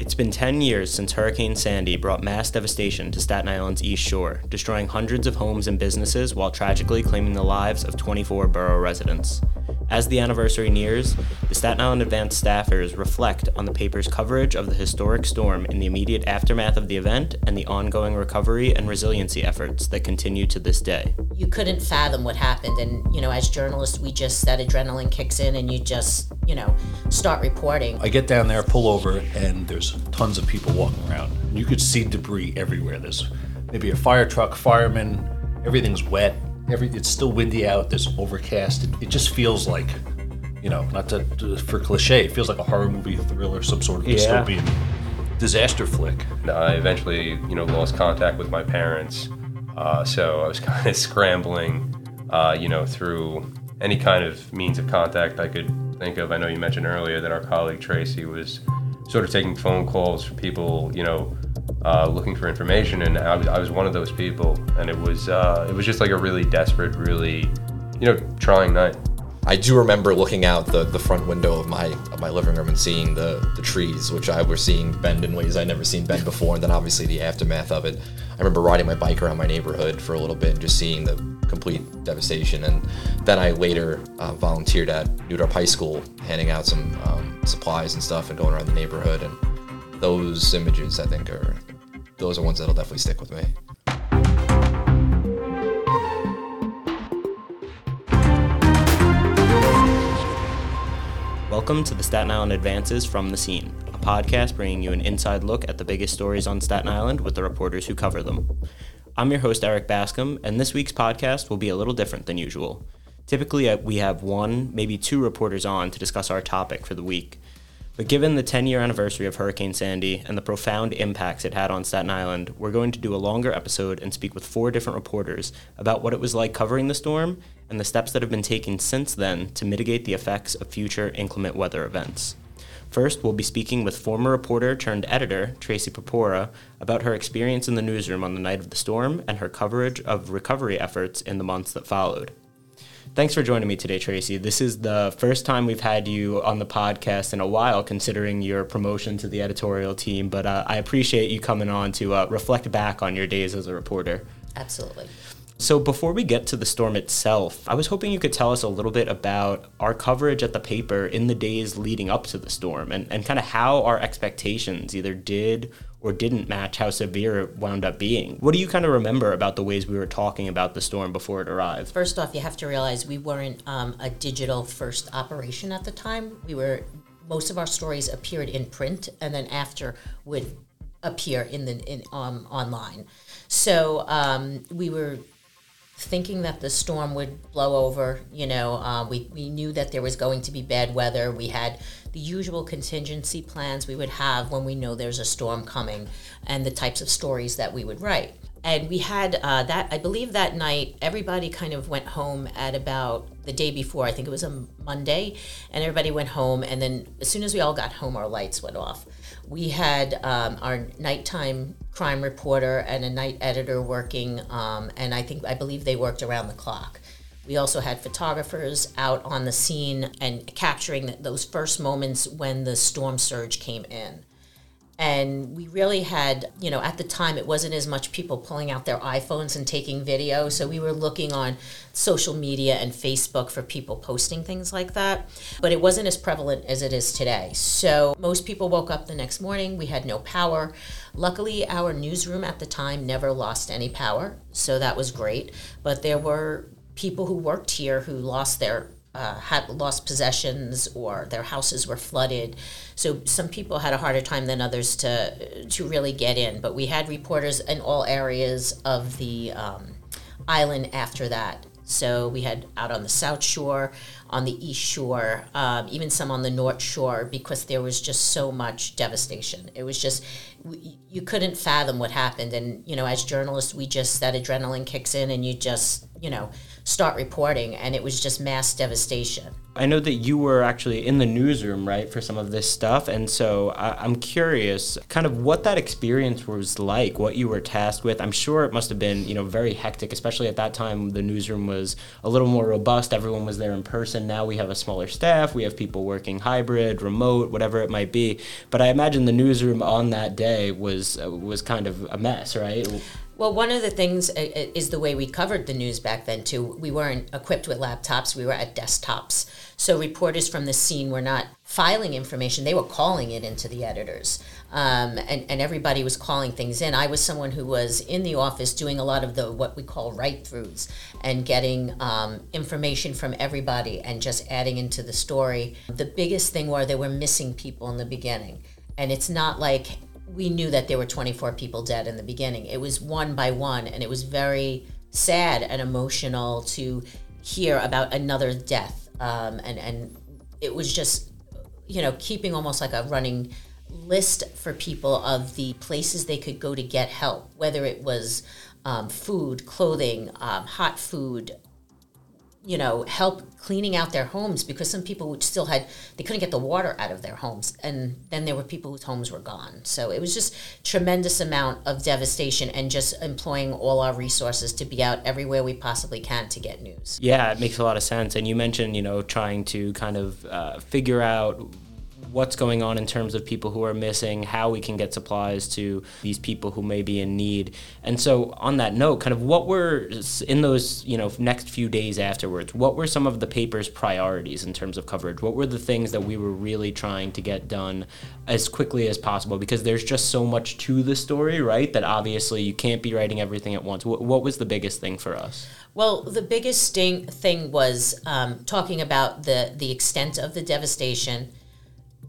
It's been 10 years since Hurricane Sandy brought mass devastation to Staten Island's East Shore, destroying hundreds of homes and businesses while tragically claiming the lives of 24 borough residents. As the anniversary nears, the Staten Island Advance staffers reflect on the paper's coverage of the historic storm in the immediate aftermath of the event and the ongoing recovery and resiliency efforts that continue to this day. You couldn't fathom what happened. And, you know, as journalists, we just, that adrenaline kicks in and you just, you know, start reporting. I get down there, pull over, and there's tons of people walking around. You could see debris everywhere. There's maybe a fire truck, firemen, everything's wet every it's still windy out. There's overcast. It, it just feels like, you know, not to, to, for cliche, it feels like a horror movie, a thriller, some sort of yeah. dystopian disaster flick. I eventually, you know, lost contact with my parents, uh, so I was kind of scrambling, uh, you know, through any kind of means of contact I could think of. I know you mentioned earlier that our colleague Tracy was sort of taking phone calls from people, you know, uh, looking for information, and I was, I was one of those people, and it was uh, it was just like a really desperate, really you know trying night. I do remember looking out the, the front window of my of my living room and seeing the, the trees, which I was seeing bend in ways I'd never seen bend before, and then obviously the aftermath of it. I remember riding my bike around my neighborhood for a little bit and just seeing the complete devastation. And then I later uh, volunteered at New Dorp High School, handing out some um, supplies and stuff and going around the neighborhood. And those images, I think, are those are ones that'll definitely stick with me. Welcome to the Staten Island Advances from the Scene, a podcast bringing you an inside look at the biggest stories on Staten Island with the reporters who cover them. I'm your host, Erik Bascome, and this week's podcast will be a little different than usual. Typically, we have one, maybe two reporters on to discuss our topic for the week. But given the 10 year anniversary of Hurricane Sandy and the profound impacts it had on Staten Island, we're going to do a longer episode and speak with four different reporters about what it was like covering the storm and the steps that have been taken since then to mitigate the effects of future inclement weather events. First, we'll be speaking with former reporter turned editor Tracy Porpora about her experience in the newsroom on the night of the storm and her coverage of recovery efforts in the months that followed. Thanks for joining me today, Tracy. This is the first time we've had you on the podcast in a while, considering your promotion to the editorial team. But uh, I appreciate you coming on to uh, reflect back on your days as a reporter. Absolutely. So, before we get to the storm itself, I was hoping you could tell us a little bit about our coverage at the paper in the days leading up to the storm and, and kind of how our expectations either did or didn't match how severe it wound up being. What do you kind of remember about the ways we were talking about the storm before it arrived? First off, you have to realize we weren't um, a digital first operation at the time. We were most of our stories appeared in print, and then after would appear in the in um, online. So um, we were thinking that the storm would blow over. You know, uh, we, we knew that there was going to be bad weather. We had the usual contingency plans we would have when we know there's a storm coming and the types of stories that we would write. And we had uh, that, I believe that night, everybody kind of went home at about the day before. I think it was a Monday, and everybody went home. And then as soon as we all got home, our lights went off. We had um, our nighttime crime reporter and a night editor working, um, and I think, I believe they worked around the clock. We also had photographers out on the scene and capturing those first moments when the storm surge came in. And we really had, you know, at the time it wasn't as much people pulling out their iPhones and taking video. So we were looking on social media and Facebook for people posting things like that. But it wasn't as prevalent as it is today. So most people woke up the next morning. We had no power. Luckily, our newsroom at the time never lost any power. So that was great. But there were people who worked here who lost their uh, had lost possessions or their houses were flooded. So some people had a harder time than others to to really get in. But we had reporters in all areas of the um, island after that. So we had out on the South Shore, on the East Shore, um, even some on the North Shore, because there was just so much devastation. It was just you couldn't fathom what happened, and you know, as journalists, we just that adrenaline kicks in, and you just you know start reporting, and it was just mass devastation. I know that you were actually in the newsroom, right, for some of this stuff. And so I, am curious kind of what that experience was like, what you were tasked with. I'm sure it must have been, you know, very hectic, especially at that time. The newsroom was a little more robust. Everyone was there in person. Now we have a smaller staff. We have people working hybrid, remote, whatever it might be. But I imagine the newsroom on that day was, uh, was kind of a mess, right? Well, one of the things uh, uh, is the way we covered the news back then too. We weren't equipped with laptops; we were at desktops. So reporters from the scene were not filing information; they were calling it into the editors, um, and and everybody was calling things in. I was someone who was in the office doing a lot of the what we call write throughs and getting um, information from everybody and just adding into the story. The biggest thing were there were missing people in the beginning, and it's not like we knew that there were 24 people dead in the beginning. It was one by one, and it was very sad and emotional to hear about another death. Um, and and it was just, you know, keeping almost like a running list for people of the places they could go to get help, whether it was um, food, clothing, um, hot food, you know, help cleaning out their homes because some people would still had they couldn't get the water out of their homes, and then there were people whose homes were gone. So it was just tremendous amount of devastation, and just employing all our resources to be out everywhere we possibly can to get news. Yeah, it makes a lot of sense. And you mentioned, you know, trying to kind of uh, figure out what's going on in terms of people who are missing, how we can get supplies to these people who may be in need. And so, on that note, kind of what were in those you know next few days afterwards? What were some of the paper's priorities in terms of coverage? What were the things that we were really trying to get done as quickly as possible? Because there's just so much to the story, right? That obviously you can't be writing everything at once. What, what was the biggest thing for us? Well, the biggest thing, was um, talking about the, the extent of the devastation,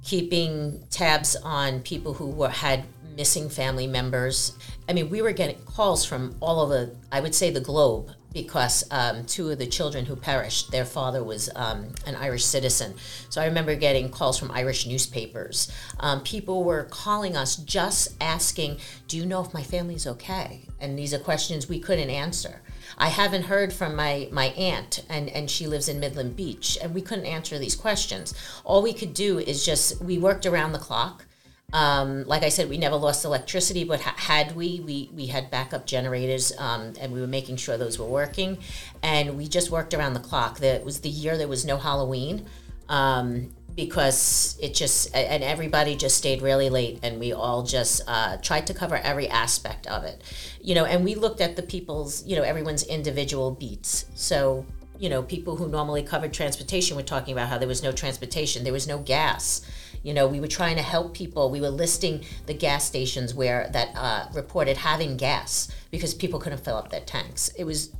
keeping tabs on people who were had missing family members. I mean, we were getting calls from all over, I would say, the globe because um, two of the children who perished, their father was um, an Irish citizen. So I remember getting calls from Irish newspapers. Um, people were calling us just asking, Do you know if my family's okay? And these are questions we couldn't answer. I haven't heard from my, my aunt, and, and she lives in Midland Beach, and we couldn't answer these questions. All we could do is just, we worked around the clock. Um, like I said, we never lost electricity, but ha- had we, we, we had backup generators um, and we were making sure those were working. And we just worked around the clock. That was the year there was no Halloween. Um, because it just and everybody just stayed really late and we all just uh, tried to cover every aspect of it. You know and we looked at the people's you know everyone's individual beats. So you know people who normally covered transportation were talking about how there was no transportation there was no gas. You know we were trying to help people. We were listing the gas stations where that uh, reported having gas because people couldn't fill up their tanks. It was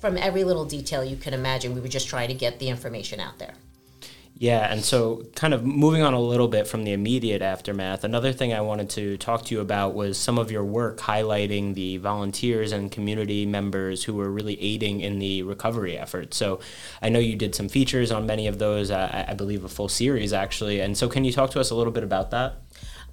from every little detail you can imagine we were just trying to get the information out there yeah, and so kind of moving on a little bit from the immediate aftermath, another thing I wanted to talk to you about was some of your work highlighting the volunteers and community members who were really aiding in the recovery effort. So I know you did some features on many of those, uh, I believe a full series actually. And so can you talk to us a little bit about that?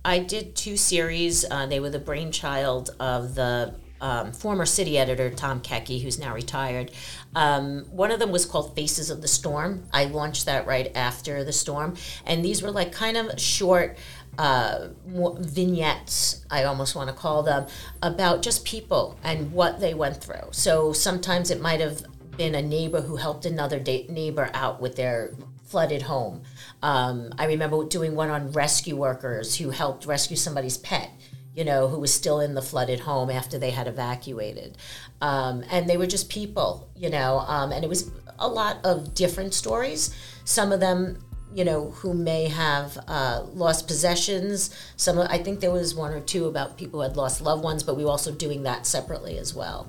I did two series. Uh, they were the brainchild of the um, former city editor Tom Kecky, who's now retired. Um, one of them was called Faces of the Storm. I launched that right after the storm, and these were like kind of short uh, vignettes, I almost want to call them, about just people and what they went through. So sometimes it might have been a neighbor who helped another da- neighbor out with their flooded home. Um, I remember doing one on rescue workers who helped rescue somebody's pet you know, who was still in the flooded home after they had evacuated. Um, and they were just people, you know, um, and it was a lot of different stories. Some of them, you know, who may have uh, lost possessions. Some, I think there was one or two about people who had lost loved ones, but we were also doing that separately as well.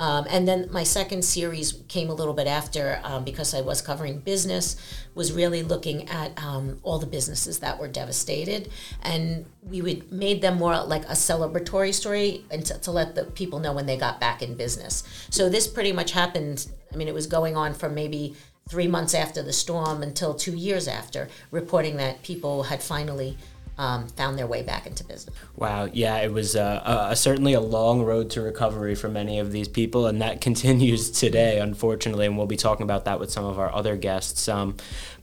Um, and then my second series came a little bit after um, because I was covering business, was really looking at um, all the businesses that were devastated, and we would made them more like a celebratory story and to, to let the people know when they got back in business. So this pretty much happened. I mean, it was going on from maybe three months after the storm until two years after, reporting that people had finally um, found their way back into business. Wow, yeah, it was uh, certainly a long road to recovery for many of these people, and that continues today, unfortunately. And we'll be talking about that with some of our other guests. Um,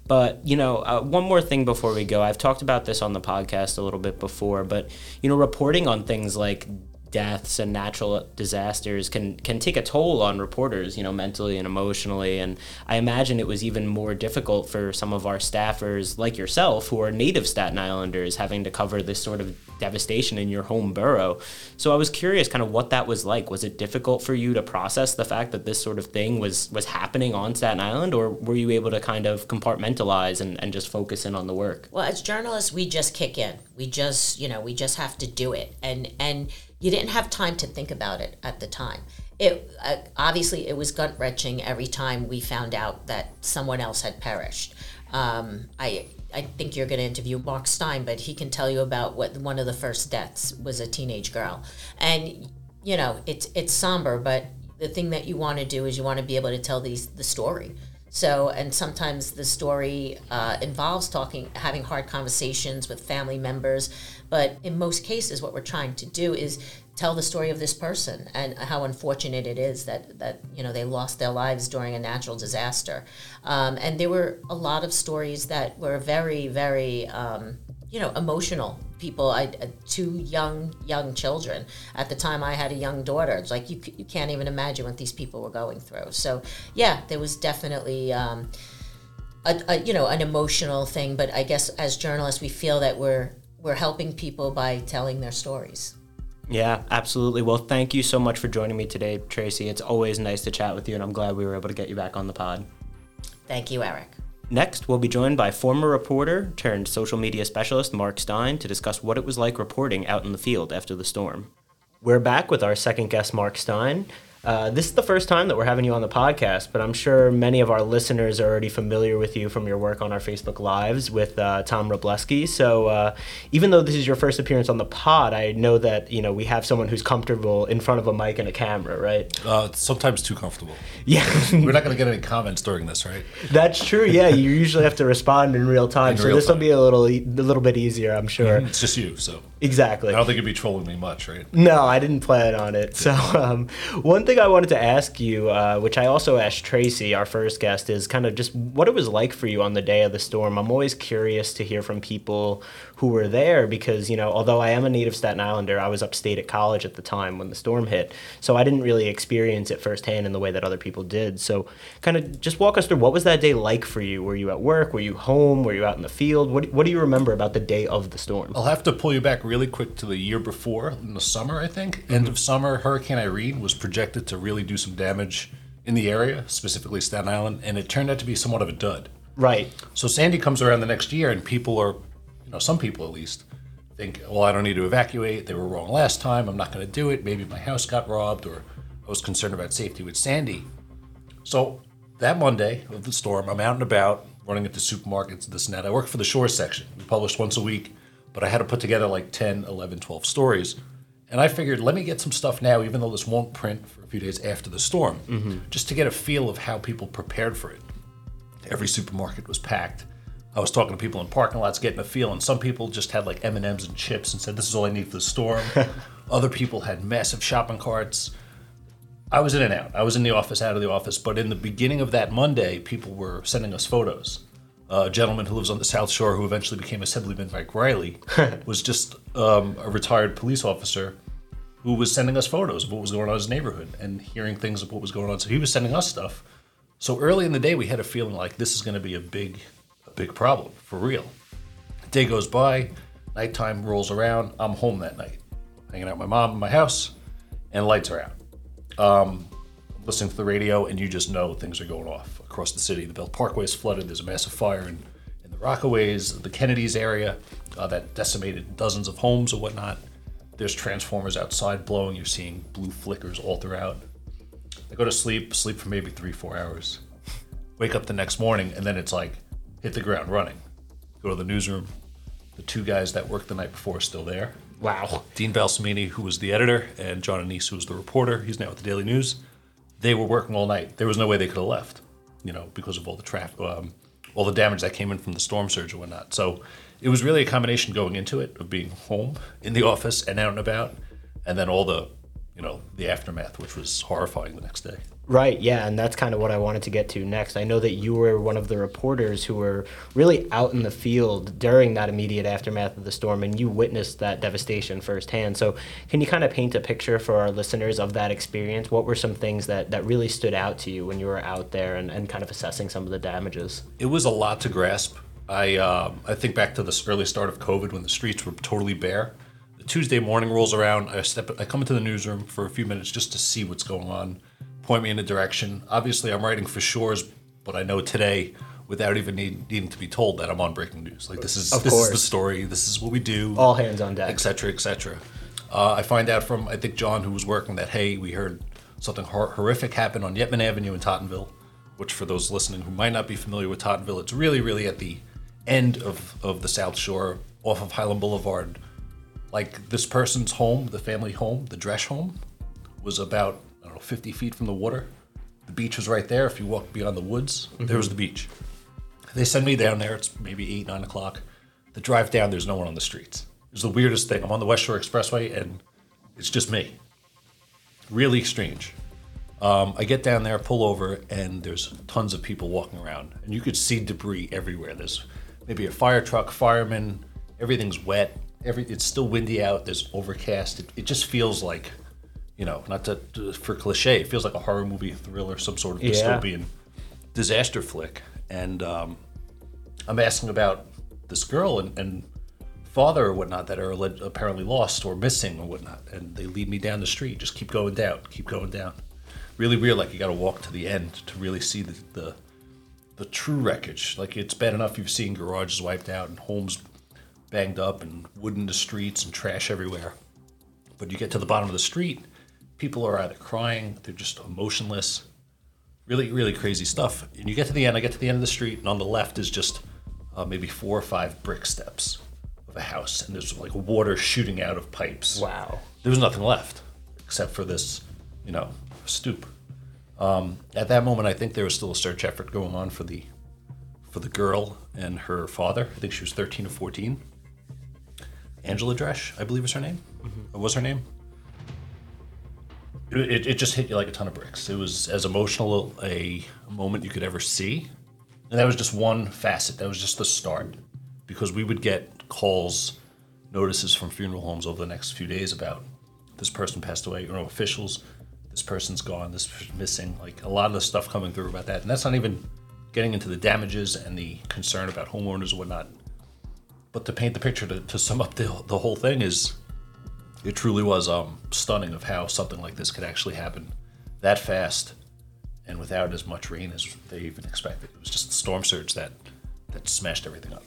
but you know, uh, one more thing before we go, I've talked about this on the podcast a little bit before, but you know, reporting on things like deaths and natural disasters can can take a toll on reporters, you know, mentally and emotionally. And I imagine it was even more difficult for some of our staffers like yourself, who are native Staten Islanders, having to cover this sort of devastation in your home borough. So I was curious, kind of what that was like. Was it difficult for you to process the fact that this sort of thing was was happening on Staten Island, or were you able to kind of compartmentalize and, and just focus in on the work? Well, as journalists, we just kick in. We just, you know, we just have to do it, and and you didn't have time to think about it at the time. It uh, obviously it was gut wrenching every time we found out that someone else had perished. Um, I I think you're going to interview Mark Stein, but he can tell you about what one of the first deaths was a teenage girl, and you know it's it's somber, but the thing that you want to do is you want to be able to tell these the story. So, and sometimes the story uh, involves talking, having hard conversations with family members. But in most cases, what we're trying to do is tell the story of this person and how unfortunate it is that that you know they lost their lives during a natural disaster. Um, and there were a lot of stories that were very, very um, you know emotional people I uh, two young young children. At the time I had a young daughter. It's like you you can't even imagine what these people were going through. So yeah there was definitely um, a, a, you know an emotional thing. But I guess as journalists we feel that we're we're helping people by telling their stories yeah, absolutely. Well, thank you so much for joining me today, Tracy. It's always nice to chat with you, and I'm glad we were able to get you back on the pod. Thank you, Erik. Next, we'll be joined by former reporter turned social media specialist Mark Stein to discuss what it was like reporting out in the field after the storm. We're back with our second guest, Mark Stein. Uh, this is the first time that we're having you on the podcast, but I'm sure many of our listeners are already familiar with you from your work on our Facebook Lives with uh, Tom Robleski. So uh, even though this is your first appearance on the pod, I know that you know we have someone who's comfortable in front of a mic and a camera, right? Uh, sometimes too comfortable. Yeah, We're not going to get any comments during this, right? that's true. Yeah, you usually have to respond in real time, In so this will be a little e- a little bit easier, I'm sure. It's just you, so Exactly. I don't think you'd be trolling me much, right? No, I didn't plan on it. So, um, one thing I wanted to ask you, uh, which I also asked Tracy, our first guest, is kind of just what it was like for you on the day of the storm. I'm always curious to hear from people who were there because, you know, although I am a native Staten Islander, I was upstate at college at the time when the storm hit. So, I didn't really experience it firsthand in the way that other people did. So, kind of just walk us through what was that day like for you? Were you at work? Were you home? Were you out in the field? What, what do you remember about the day of the storm? I'll have to pull you back really quick to the year before, in the summer, I think. End of mm-hmm. summer, Hurricane Irene was projected to really do some damage in the area, specifically Staten Island, and it turned out to be somewhat of a dud. Right. So Sandy comes around the next year, and people are, you know, some people at least, think, well, I don't need to evacuate. They were wrong last time. I'm not going to do it. Maybe my house got robbed, or I was concerned about safety with Sandy. So that Monday of the storm, I'm out and about, running into supermarkets, this and that. I work for the Shore section. We publish once a week, but I had to put together like 10, 11, 12 stories. And I figured, let me get some stuff now, even though this won't print for a few days after the storm, mm-hmm. just to get a feel of how people prepared for it. Every supermarket was packed. I was talking to people in parking lots, getting a feel, and some people just had like M and M's and chips and said, "This is all I need for the storm." Other people had massive shopping carts. I was in and out. I was in the office, out of the office. But in the beginning of that Monday, people were sending us photos. Uh, a gentleman who lives on the South Shore, who eventually became Assemblyman Mike Reilly, was just um, a retired police officer who was sending us photos of what was going on in his neighborhood and hearing things of what was going on. So he was sending us stuff. So early in the day, we had a feeling like this is going to be a big, big problem for real. Day goes by, nighttime rolls around. I'm home that night, hanging out with my mom in my house, and lights are out. Um, listening to the radio, and you just know things are going off across the city. The Belt Parkway is flooded. There's a massive fire in, in the Rockaways, the Kennedys area uh, that decimated dozens of homes and whatnot. There's transformers outside blowing. You're seeing blue flickers all throughout. I go to sleep, sleep for maybe three, four hours, wake up the next morning, and then it's like hit the ground running. Go to the newsroom. The two guys that worked the night before are still there. Wow. Dean Balsamini, who was the editor, and John Annese, who was the reporter, he's now at the Daily News. They were working all night. There was no way they could have left, you know, because of all the traffic, um, all the damage that came in from the storm surge and whatnot. So it was really a combination going into it of being home in the office and out and about, and then all the, you know, the aftermath, which was horrifying the next day. Right, yeah, and that's kind of what I wanted to get to next. I know that you were one of the reporters who were really out in the field during that immediate aftermath of the storm, and you witnessed that devastation firsthand. So, can you kind of paint a picture for our listeners of that experience? What were some things that, that really stood out to you when you were out there and, and kind of assessing some of the damages? It was a lot to grasp. I um, I think back to the early start of COVID when the streets were totally bare. The Tuesday morning rolls around. I step. I come into the newsroom for a few minutes just to see what's going on point me in a direction. Obviously, I'm writing for Shores, but I know today, without even need, needing to be told, that I'm on breaking news. Like this is Of this is the story. This is what we do. All hands on deck. et cetera, et cetera. Uh, I find out from I think John, who was working, that hey, we heard something hor- horrific happen on Yetman Avenue in Tottenville. Which, for those listening who might not be familiar with Tottenville, it's really, really at the end of, of the South Shore, off of Hylan Boulevard. Like this person's home, the family home, the Dresch home, was about know 50 feet from the water. The beach was right there. If you walked beyond the woods, there was the beach. They send me down there. It's maybe eight, nine o'clock. The drive down, there's no one on the streets. It's the weirdest thing. I'm on the West Shore Expressway, and it's just me. Really strange. Um, I get down there, pull over, and there's tons of people walking around, and you could see debris everywhere. There's maybe a fire truck, firemen. Everything's wet. Every it's still windy out. There's overcast. It, it just feels like, you know, not to, to- for cliche, it feels like a horror movie, a thriller, some sort of Yeah. dystopian disaster flick. And um, I'm asking about this girl and, and father or whatnot that are apparently lost or missing or whatnot. And they lead me down the street. Just keep going down, keep going down. Really weird. Like you got to walk to the end to really see the, the the true wreckage. Like it's bad enough you've seen garages wiped out and homes banged up and wood in the streets and trash everywhere. But you get to the bottom of the street, people are either crying, they're just emotionless. Really, really crazy stuff. And you get to the end, I get to the end of the street, and on the left is just uh, maybe four or five brick steps of a house, and there's like water shooting out of pipes. Wow. There was nothing left except for this, you know, stoop. Um, at that moment, I think there was still a search effort going on for the for the girl and her father. I think she was 13 or 14. Angela Dresch, I believe is her name. What was her name? It, it, just hit you like a ton of bricks. It was as emotional a moment you could ever see. And that was just one facet. That was just the start. Because we would get calls, notices from funeral homes over the next few days about this person passed away, you know, officials, this person's gone, this person's missing. Like a lot of the stuff coming through about that. And that's not even getting into the damages and the concern about homeowners and whatnot. But to paint the picture, to, to sum up the, the whole thing, is it truly was um, stunning of how something like this could actually happen that fast and without as much rain as they even expected. It was just the storm surge that that smashed everything up.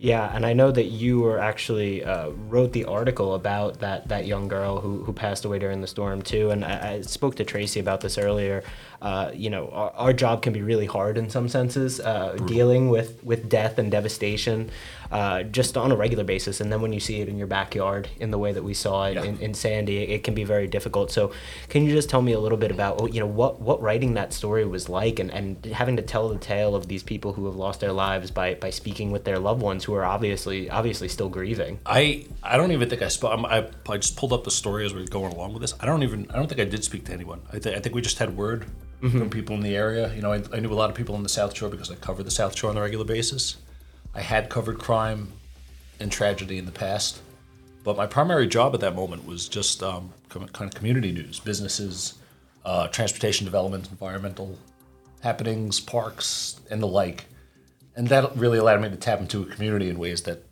Yeah, and I know that you were actually uh, wrote the article about that, that young girl who, who passed away during the storm too. And I, I spoke to Tracy about this earlier. Uh, you know, our, our job can be really hard in some senses, uh, dealing with, with death and devastation, uh, just on a regular basis. And then when you see it in your backyard, in the way that we saw it Yeah. in, in Sandy, it, can be very difficult. So, can you just tell me a little bit about, you know, what what writing that story was like, and, and having to tell the tale of these people who have lost their lives by, by speaking with their loved ones who are obviously obviously still grieving. I I don't even think I spoke. I I just pulled up the story as we are going along with this. I don't even I don't think I did speak to anyone. I, th- I think we just had word from people in the area. You know, I, I knew a lot of people in the South Shore because I covered the South Shore on a regular basis. I had covered crime and tragedy in the past, but my primary job at that moment was just um, kind of community news, businesses, uh, transportation development, environmental happenings, parks, and the like. And that really allowed me to tap into a community in ways that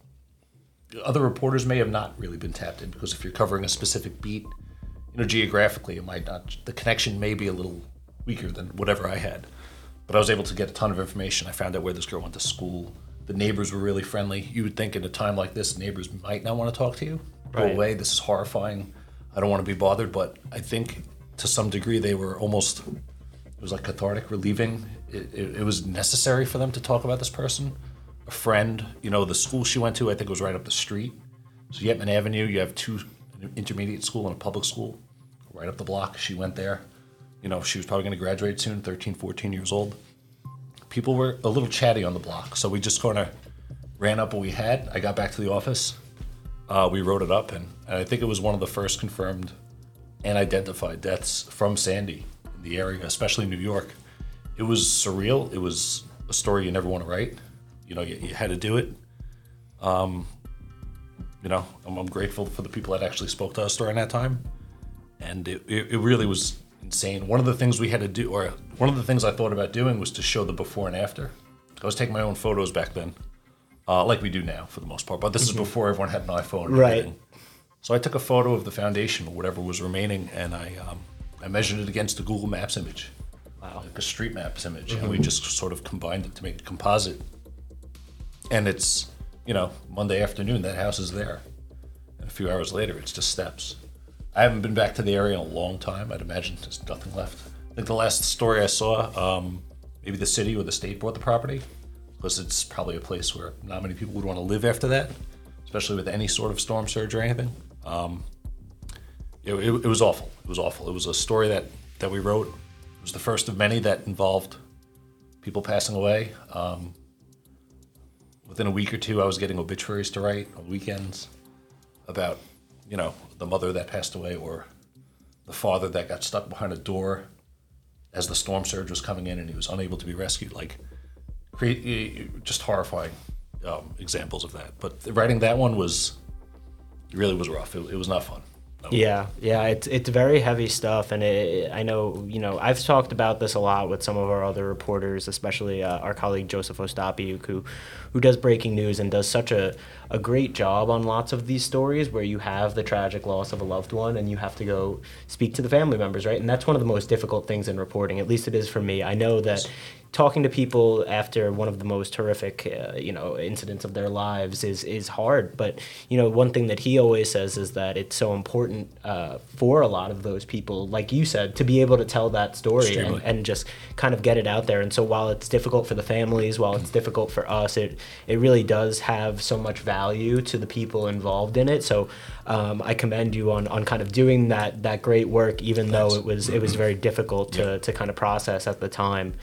other reporters may have not really been tapped in because if you're covering a specific beat, you know, geographically, it might not, the connection may be a little weaker than whatever I had. But I was able to get a ton of information. I found out where this girl went to school. The neighbors were really friendly. You would think in a time like this, neighbors might not want to talk to you. Go Right. away. This is horrifying. I don't want to be bothered. But I think to some degree they were almost it was like cathartic, relieving. It, it, it was necessary for them to talk about this person, a friend. You know, the school she went to, I think, was right up the street. So Yetman Avenue, you have two an intermediate school and a public school right up the block. She went there. You know, she was probably going to graduate soon, 13, 14 years old. People were a little chatty on the block, so we just kind of ran up what we had. I got back to the office. Uh, we wrote it up, and, and I think it was one of the first confirmed and identified deaths from Sandy in the area, especially New York. It was surreal. It was a story you never want to write. You know, you, you had to do it. Um, you know, I'm, I'm grateful for the people that actually spoke to us during that time, and it, it, it really was insane. One of the things we had to do, or one of the things I thought about doing, was to show the before and after. I was taking my own photos back then, uh, like we do now for the most part. But this is before everyone had an iPhone. and Right. everything. So I took a photo of the foundation or whatever was remaining, and I um, I measured it against the Google Maps image, wow. like a street maps image, and we just sort of combined it to make a composite. And it's you know Monday afternoon, that house is there, and a few hours later, it's just steps. I haven't been back to the area in a long time. I'd imagine there's nothing left. Think the last story I saw, um, maybe the city or the state bought the property, because it's probably a place where not many people would want to live after that, especially with any sort of storm surge or anything. Um, it, it, it was awful. It was awful. It was a story that, that we wrote. It was the first of many that involved people passing away. Um, within a week or two, I was getting obituaries to write on weekends about, you know, the mother that passed away or the father that got stuck behind a door as the storm surge was coming in and he was unable to be rescued. Like, create just horrifying um, examples of that. But writing that one was really was rough. It, it was not fun. Yeah, yeah, it's it's very heavy stuff, and it, I know you know I've talked about this a lot with some of our other reporters, especially uh, our colleague Joseph Ostapiuk, who who does breaking news and does such a, a great job on lots of these stories where you have the tragic loss of a loved one and you have to go speak to the family members, right? And that's one of the most difficult things in reporting. At least it is for me. I know that talking to people after one of the most horrific, uh, you know, incidents of their lives is is hard. But you know, one thing that he always says is that it's so important uh, for a lot of those people, like you said, to be able to tell that story and, and just kind of get it out there. And so while it's difficult for the families, while it's difficult for us, it it really does have so much value to the people involved in it. So um, I commend you on, on kind of doing that that great work, even though it was it was very difficult to, to kind of process at the time.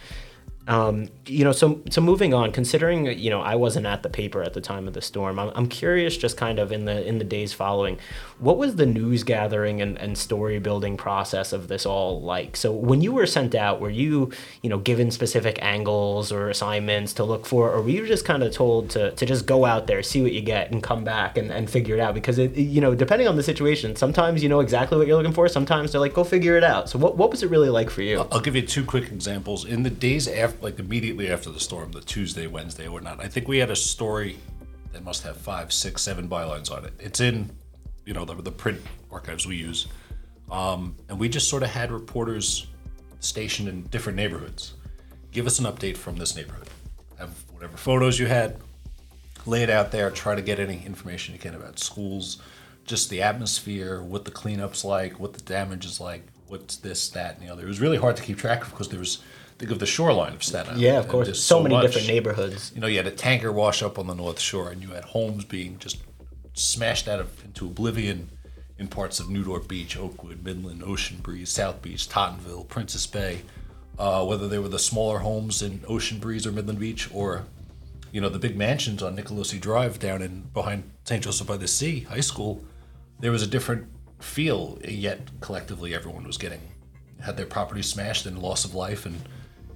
Um, you know, so so moving on, considering you know I wasn't at the paper at the time of the storm, I'm, I'm curious, just kind of in the in the days following, what was the news gathering and, and story building process of this all like? So when you were sent out, were you you know given specific angles or assignments to look for, or were you just kind of told to, to just go out there, see what you get, and come back and, and figure it out? Because it you know depending on the situation, sometimes you know exactly what you're looking for, sometimes they're like go figure it out. So what what was it really like for you? I'll give you two quick examples. In the days after, like immediately after the storm, the Tuesday, Wednesday, or whatnot, I think we had a story that must have five, six, seven bylines on it. It's in, you know, the, the print archives we use. Um, and we just sort of had reporters stationed in different neighborhoods. Give us an update from this neighborhood. Have whatever photos you had, lay it out there, try to get any information you can about schools, just the atmosphere, what the cleanup's like, what the damage is like, what's this, that, and the other. It was really hard to keep track of because there was, think of the shoreline of Staten Island. Yeah, of course. there's So, many much. different neighborhoods. You know, you had a tanker wash up on the North Shore, and you had homes being just smashed out of into oblivion in parts of New Newport Beach, Oakwood, Midland, Ocean Breeze, South Beach, Tottenville, Prince's Bay. Uh, whether they were the smaller homes in Ocean Breeze or Midland Beach, or you know the big mansions on Nicolosi Drive down in behind St. Joseph by the Sea High School, there was a different feel. Yet collectively, everyone was getting had their property smashed and loss of life and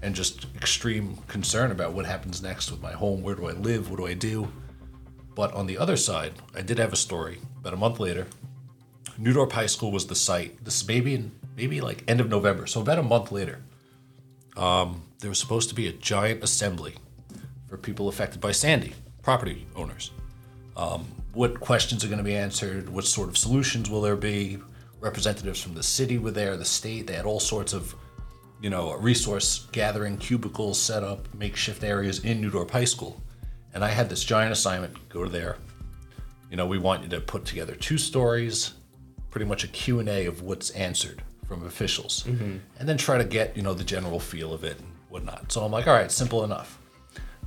and just extreme concern about what happens next with my home. Where do I live? What do I do? But on the other side, I did have a story about a month later. New Newdorp High School was the site. This is maybe in maybe like end of November, so about a month later. Um, there was supposed to be a giant assembly for people affected by Sandy, property owners. Um, what questions are going to be answered? What sort of solutions will there be? Representatives from the city were there, the state. They had all sorts of, you know, a resource gathering cubicles set up, makeshift areas in New Dorp High School. And I had this giant assignment: go to there. You know, we want you to put together two stories, pretty much a Q and A of what's answered from officials, and then try to get you know the general feel of it and whatnot. So I'm like, all right, simple enough.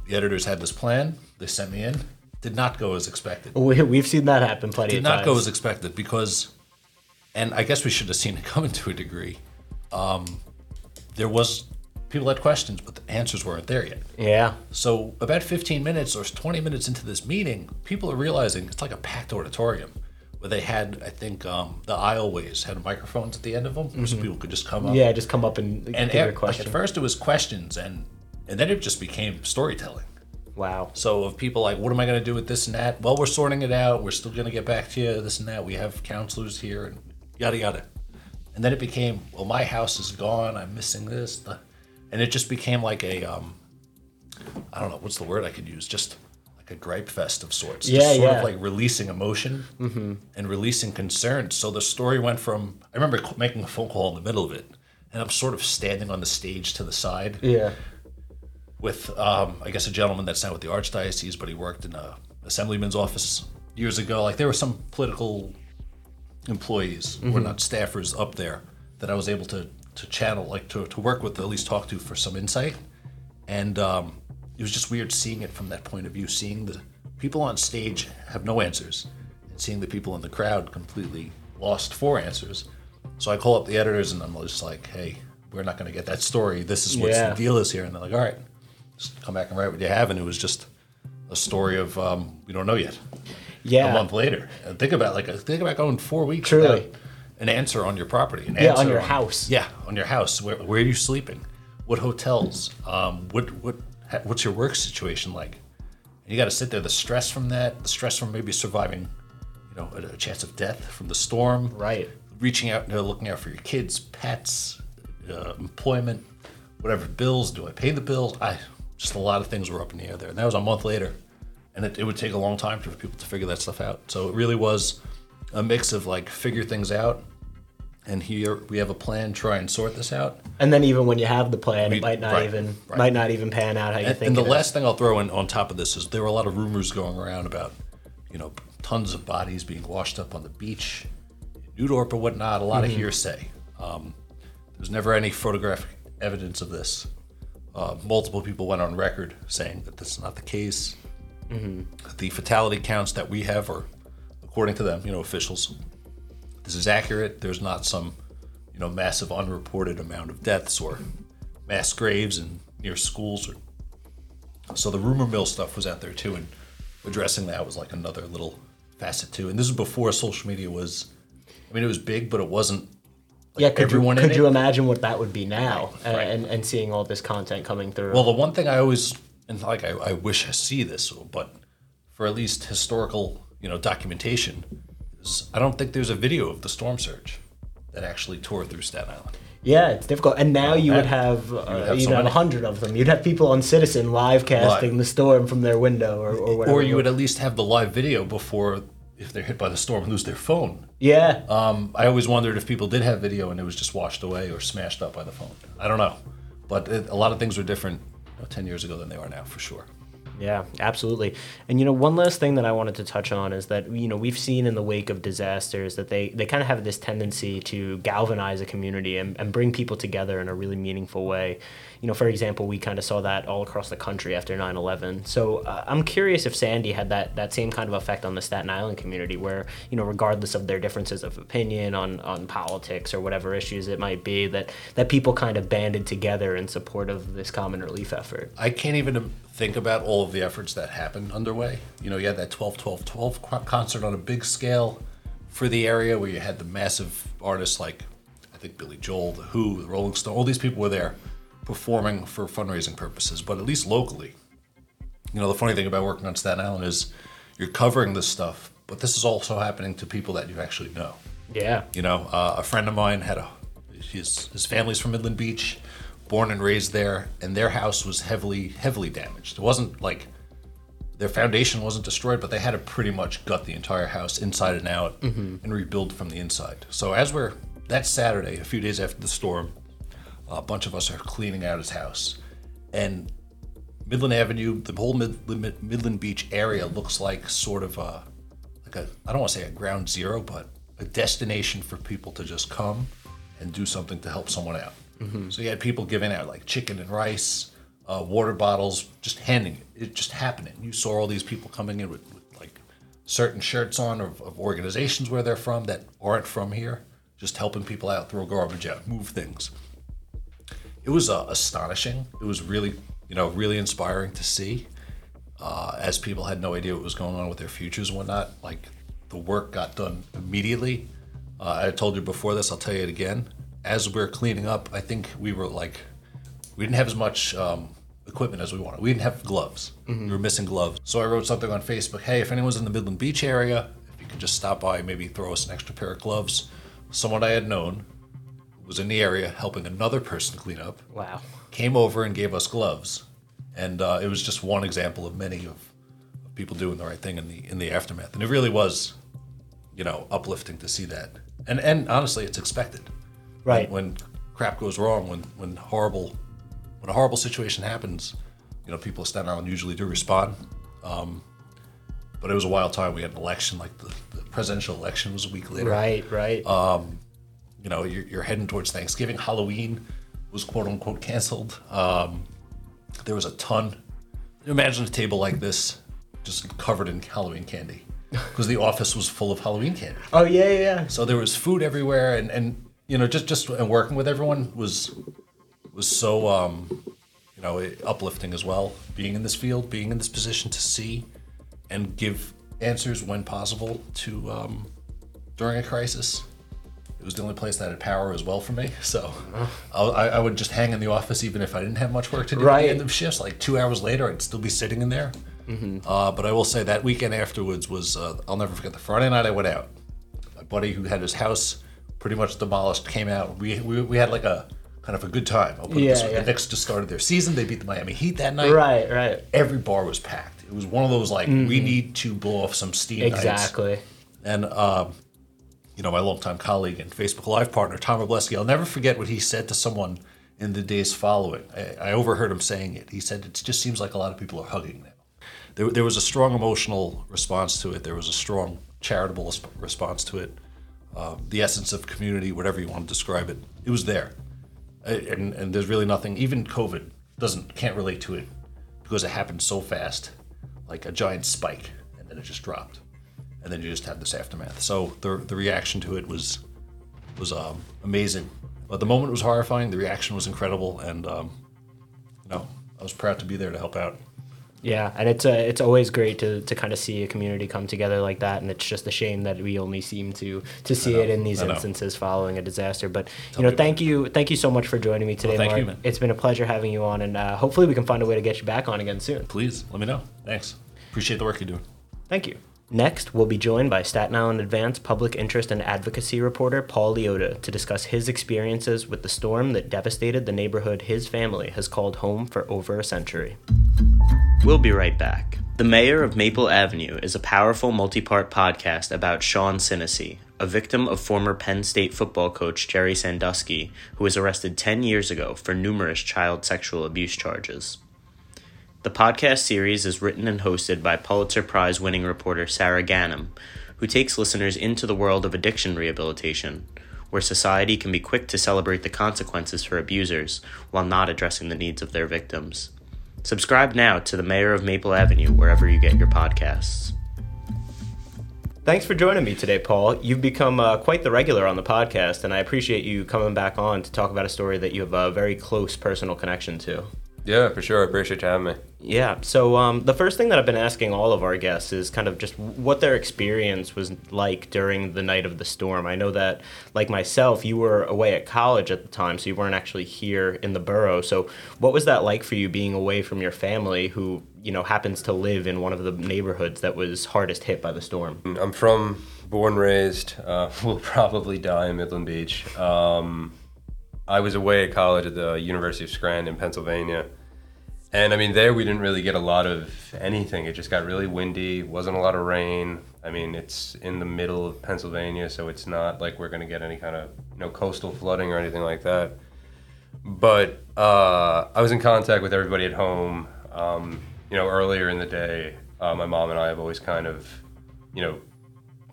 The editors had this plan. They sent me in. Did not go as expected. We, we've seen that happen plenty. Did not times. go as expected because, and I guess we should have seen it coming to a degree. Um, there was people had questions, but the answers weren't there yet. yeah. So about 15 minutes or 20 minutes into this meeting, people are realizing it's like a packed auditorium where they had, I think, um, the aisleways had microphones at the end of them, so people could just come up. Mm-hmm. Yeah, just come up and, And give at, question. at first it was questions, and and then it just became storytelling. wow. So of people like, what am I going to do with this and that? Well, we're sorting it out. We're still going to get back to you. This and that. We have counselors here, and yada yada. And then it became, well, my house is gone. I'm missing this, and it just became like a, um, I don't know what's the word I could use, just like a gripe fest of sorts. Yeah, just sort yeah. of like releasing emotion and releasing concerns. So the story went from, I remember making a phone call in the middle of it, and I'm sort of standing on the stage to the side Yeah. with um, I guess a gentleman that's now with the archdiocese, but he worked in a assemblyman's office years ago. Like there was some political employees, or not staffers, up there that I was able to to channel, like to to work with, at least talk to for some insight. And um, it was just weird seeing it from that point of view, seeing the people on stage have no answers, and seeing the people in the crowd completely lost for answers. So I call up the editors and I'm just like, hey, we're not going to get that story. This is what Yeah. the deal is here. And they're like, all right, just come back and write what you have. And it was just a story of um, we don't know yet. Yeah. A month later, and think about like think about going four weeks Truly. without an answer on your property. An Yeah, on your house. Yeah, on your house. Where, where are you sleeping? What hotels? Um, what what what's your work situation like? And you got to sit there. The stress from that, the stress from maybe surviving, you know, a, a chance of death from the storm. Right. Reaching out, you know, looking out for your kids, pets, uh, employment, whatever bills. Do I pay the bills? I just a lot of things were up in the air there. And that was a month later, and it, it would take a long time for people to figure that stuff out. So it really was a mix of like figure things out, and here we have a plan. Try and sort this out. And then even when you have the plan, We- it might not right, even right. might not even pan out how you And, think. and the it is. last thing I'll throw in on top of this is there were a lot of rumors going around about, you know, tons of bodies being washed up on the beach, in New Dorp or whatnot. A lot Mm-hmm. of hearsay. Um, there's never any photographic evidence of this. Uh, multiple people went on record saying that this is not the case. Mm-hmm. The fatality counts that we have are, according to them, you know, officials. This is accurate. There's not some, you know, massive unreported amount of deaths or mass graves and near schools or so the rumor mill stuff was out there too, and addressing that was like another little facet too. And this is before social media was, I mean, it was big, but it wasn't. Like yeah, could everyone you, could you it. imagine what that would be now, Right, right. And, and seeing all this content coming through? Well, the one thing I always and like I, I wish I see this, but for at least historical, you know, documentation, is I don't think there's a video of the storm surge that actually tore through Staten Island. yeah, it's difficult. And now you would have uh, would you'd have have, so a hundred of them. You'd have people on Citizen live casting Live. the storm from their window or, or whatever. Or you would at least have the live video before, if they're hit by the storm, lose their phone. yeah. Um, I always wondered if people did have video and it was just washed away or smashed up by the phone. I don't know, but it, a lot of things were different you know, ten years ago than they are now, for sure. Yeah, absolutely. And you know, one last thing that I wanted to touch on is that you know we've seen in the wake of disasters that they they kind of have this tendency to galvanize a community and, and bring people together in a really meaningful way. You know, for example, we kind of saw that all across the country after 9/11. So uh, I'm curious if Sandy had that that same kind of effect on the Staten Island community, where you know, regardless of their differences of opinion on on politics or whatever issues it might be, that that people kind of banded together in support of this common relief effort. I can't even think about all of the efforts that happened underway. You know, you had that 12 12 12 concert on a big scale for the area where you had the massive artists like, I think Billy Joel, The Who, The Rolling Stone, all these people were there performing for fundraising purposes, but at least locally. You know, the funny thing about working on Staten Island is you're covering this stuff, but this is also happening to people that you actually know. Yeah. You know, uh, a friend of mine had a his his family's from Midland Beach, born and raised there, and their house was heavily heavily damaged. It wasn't like their foundation wasn't destroyed, but they had to pretty much gut the entire house inside and out mm-hmm. and rebuild from the inside. So as we're that Saturday, a few days after the storm, a bunch of us are cleaning out his house, and Midland Avenue, the whole Mid- Mid- Midland Beach area looks like sort of a like a I don't want to say a ground zero, but a destination for people to just come and do something to help someone out. So you had people giving out like chicken and rice, uh, water bottles, just handing it. It just happening. You saw all these people coming in with, with like certain shirts on of, of organizations where they're from that aren't from here, just helping people out, throw garbage out, move things. It was uh, astonishing. It was really, you know, really inspiring to see. Uh, as people had no idea what was going on with their futures and whatnot, like the work got done immediately. Uh, I told you before this, I'll tell you it again. As we are cleaning up, I think we were like, we didn't have as much um, equipment as we wanted. We didn't have gloves. We were missing gloves. So I wrote something on Facebook hey, if anyone's in the Midland Beach area, if you could just stop by, maybe throw us an extra pair of gloves. Someone I had known was in the area helping another person clean up Wow. came over and gave us gloves, and uh, it was just one example of many of, of people doing the right thing in the in the aftermath, and it really was, you know, uplifting to see that, and and honestly, it's expected, Right. When, when crap goes wrong, when when horrible, when a horrible situation happens, you know, people stand around usually do respond. Um, but it was a wild time. We had an election, like the, the presidential election was a week later Right, right. you know you're, you're heading towards thanksgiving halloween was quote unquote canceled um, there was a ton imagine a table like this just covered in halloween candy because the office was full of halloween candy oh yeah, yeah, yeah. so there was food everywhere and and you know just just and working with everyone was was so um you know uplifting as well. Being in this field being in this position to see and give answers when possible to um during a crisis. It was the only place that had power as well for me. So I, I would just hang in the office even if i didn't have much work to do at Right. the end of shifts. Like two hours later i'd still be sitting in there. Uh, but i will say that weekend afterwards was uh, i'll never forget the friday night i went out. My buddy who had his house pretty much demolished came out. We we, we had like a kind of a good time. I'll put it this Yeah, way. yeah. The Knicks just started their season. They beat the Miami Heat that night. Right, right. Every bar was packed. It was one of those like we need to blow off some steam. nights. Exactly. And um, you know, my longtime colleague and Facebook Live partner Tom Wrobleski. I'll never forget what he said to someone in the days following. I, I overheard him saying it. He said, "It just seems like a lot of people are hugging now." There, there was a strong emotional response to it. There was a strong charitable response to it. Um, the essence of community, whatever you want to describe it, it was there. And, and there's really nothing. Even COVID doesn't can't relate to it because it happened so fast, like a giant spike, and then it just dropped, and then you just had this aftermath. So the the reaction to it was was um, amazing. But the moment was horrifying. The reaction was incredible, and um, you know I was proud to be there to help out. Yeah, and it's uh, it's always great to, to kind of see a community come together like that, and it's just a shame that we only seem to to see know, it in these instances following a disaster. But Tell you know, thank you thank you so much for joining me today, thank Mark. you, man. It's been a pleasure having you on, and uh, hopefully we can find a way to get you back on again soon. Please let me know. Thanks. Appreciate the work you're doing. Thank you. Next, we'll be joined by Staten Island Advance public interest and advocacy reporter Paul Liotta to discuss his experiences with the storm that devastated the neighborhood his family has called home for over a century. We'll be right back. The Mayor of Maple Avenue is a powerful multi part podcast about Sean Sinesy, a victim of former Penn State football coach Jerry Sandusky, who was arrested 10 years ago for numerous child sexual abuse charges. The podcast series is written and hosted by Pulitzer Prize winning reporter Sara Ganim, who takes listeners into the world of addiction rehabilitation, where society can be quick to celebrate the consequences for abusers while not addressing the needs of their victims. Subscribe now to The Mayor of Maple Avenue wherever you get your podcasts. Thanks for joining me today, Paul. You've become uh, quite the regular on the podcast, and I appreciate you coming back on to talk about a story that you have a very close personal connection to. Yeah, for sure. I appreciate you having me. Yeah. So um, the first thing that I've been asking all of our guests is kind of just what their experience was like during the night of the storm. I know that, like myself, you were away at college at the time, so you weren't actually here in the borough. So what was that like for you being away from your family, who you know happens to live in one of the neighborhoods that was hardest hit by the storm? I'm from, born, raised, uh, will probably die in Midland Beach. Um, I was away at college at the University of Scranton, in Pennsylvania. And I mean, there we didn't really get a lot of anything. It just got really windy, wasn't a lot of rain. I mean, it's in the middle of Pennsylvania, so it's not like we're going to get any kind of you know coastal flooding or anything like that. But uh, I was in contact with everybody at home. Um, you know, earlier in the day, uh, my mom and I have always kind of, you know,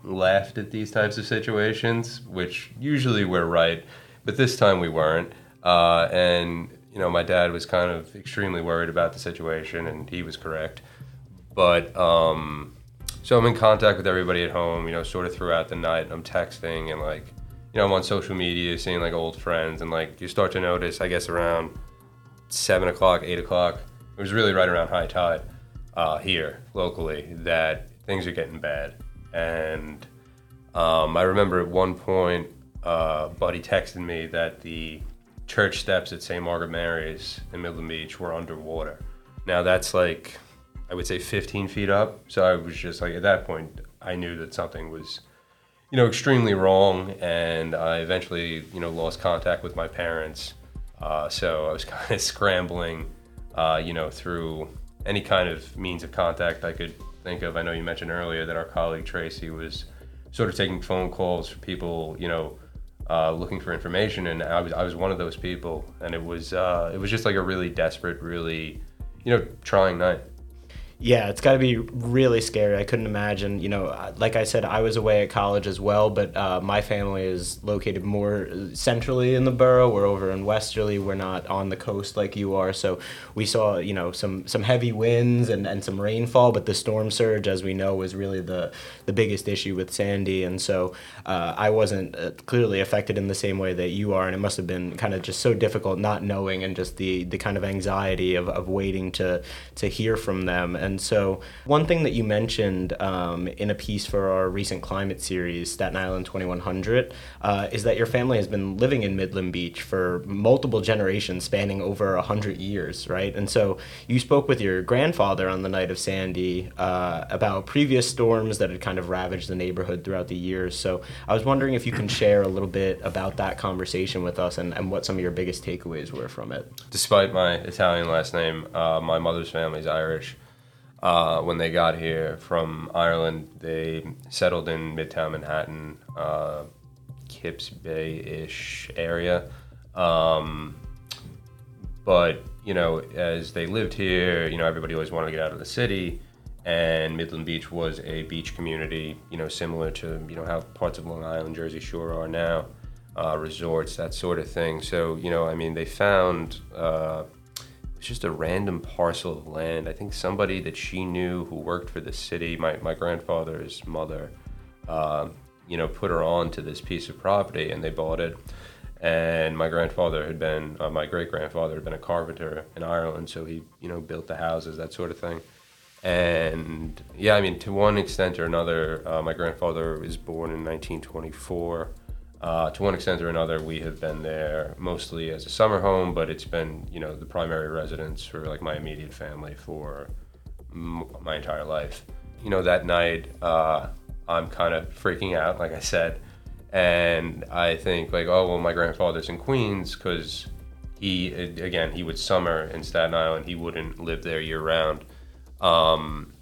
laughed at these types of situations, which usually we're right. But this time we weren't. Uh, and you know, my dad was kind of extremely worried about the situation, and he was correct. But um, so I'm in contact with everybody at home, you know, sort of throughout the night. I'm texting and like, you know, I'm on social media, seeing like old friends, and like you start to notice, I guess around seven o'clock, eight o'clock. It was really right around high tide uh, here locally that things are getting bad. And um, I remember at one point, uh, Buddy texted me that the church steps at St. Margaret Mary's in Midland Beach were underwater. Now that's like, I would say 15 feet up. So I was just like, at that point, I knew that something was, you know, extremely wrong. And I eventually, you know, lost contact with my parents. Uh, so I was kind of scrambling, uh, you know, through any kind of means of contact I could think of. I know you mentioned earlier that our colleague Tracy was sort of taking phone calls for people, you know, uh, looking for information, and I was I was one of those people, and it was uh, it was just like a really desperate, really, you know, trying night. Yeah, it's got to be really scary. I couldn't imagine. You know, uh, like I said, I was away at college as well, but uh, my family is located more centrally in the borough. We're over in Westerleigh. We're not on the coast like you are. So we saw, you know, some some heavy winds and, and some rainfall, but the storm surge, as we know, was really the the biggest issue with Sandy. And so uh, I wasn't uh, clearly affected in the same way that you are, and it must have been kind of just so difficult not knowing and just the the kind of anxiety of, of waiting to to hear from them. And so, one thing that you mentioned um, in a piece for our recent climate series, Staten Island 2100, uh, is that your family has been living in Midland Beach for multiple generations, spanning over 100 years, right? And so, you spoke with your grandfather on the night of Sandy uh, about previous storms that had kind of ravaged the neighborhood throughout the years. So, I was wondering if you can share a little bit about that conversation with us and, and what some of your biggest takeaways were from it. Despite my Italian last name, uh, my mother's family is Irish. Uh, when they got here from Ireland, they settled in Midtown Manhattan, uh, Kips Bay ish area. Um, but, you know, as they lived here, you know, everybody always wanted to get out of the city. And Midland Beach was a beach community, you know, similar to, you know, how parts of Long Island, Jersey Shore are now, uh, resorts, that sort of thing. So, you know, I mean, they found uh, it's just a random parcel of land. I think somebody that she knew who worked for the city, my, my grandfather's mother, uh, you know, put her on to this piece of property and they bought it. And my grandfather had been, uh, my great grandfather had been a carpenter in Ireland, so he, you know, built the houses, that sort of thing. And yeah, I mean, to one extent or another, uh, my grandfather was born in 1924. Uh, to one extent or another, we have been there mostly as a summer home, but it's been, you know, the primary residence for like my immediate family for m- my entire life. You know, that night, uh, I'm kind of freaking out, like I said, and I think like, oh well, my grandfather's in Queens because he, again, he would summer in Staten Island. He wouldn't live there year round. Um,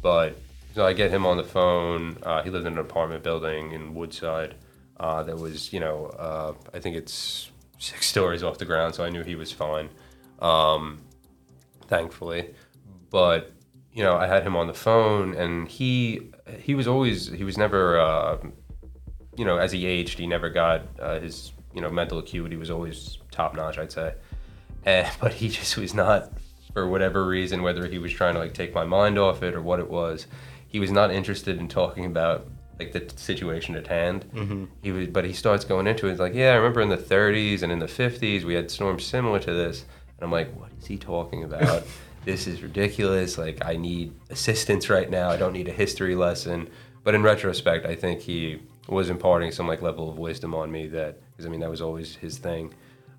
but so I get him on the phone. Uh, he lived in an apartment building in Woodside uh, that was, you know, uh, I think it's six stories off the ground, so I knew he was fine, um, thankfully. But you know, I had him on the phone, and he he was always he was never, uh, you know, as he aged, he never got uh, his you know mental acuity was always top notch, I'd say. And, but he just was not, for whatever reason, whether he was trying to like take my mind off it or what it was, he was not interested in talking about like the situation at hand. Mm-hmm. He was, but he starts going into it. He's like, yeah, I remember in the 30s and in the 50s we had storms similar to this. And I'm like, what is he talking about? this is ridiculous. Like, I need assistance right now. I don't need a history lesson. But in retrospect, I think he was imparting some like level of wisdom on me that, because I mean that was always his thing.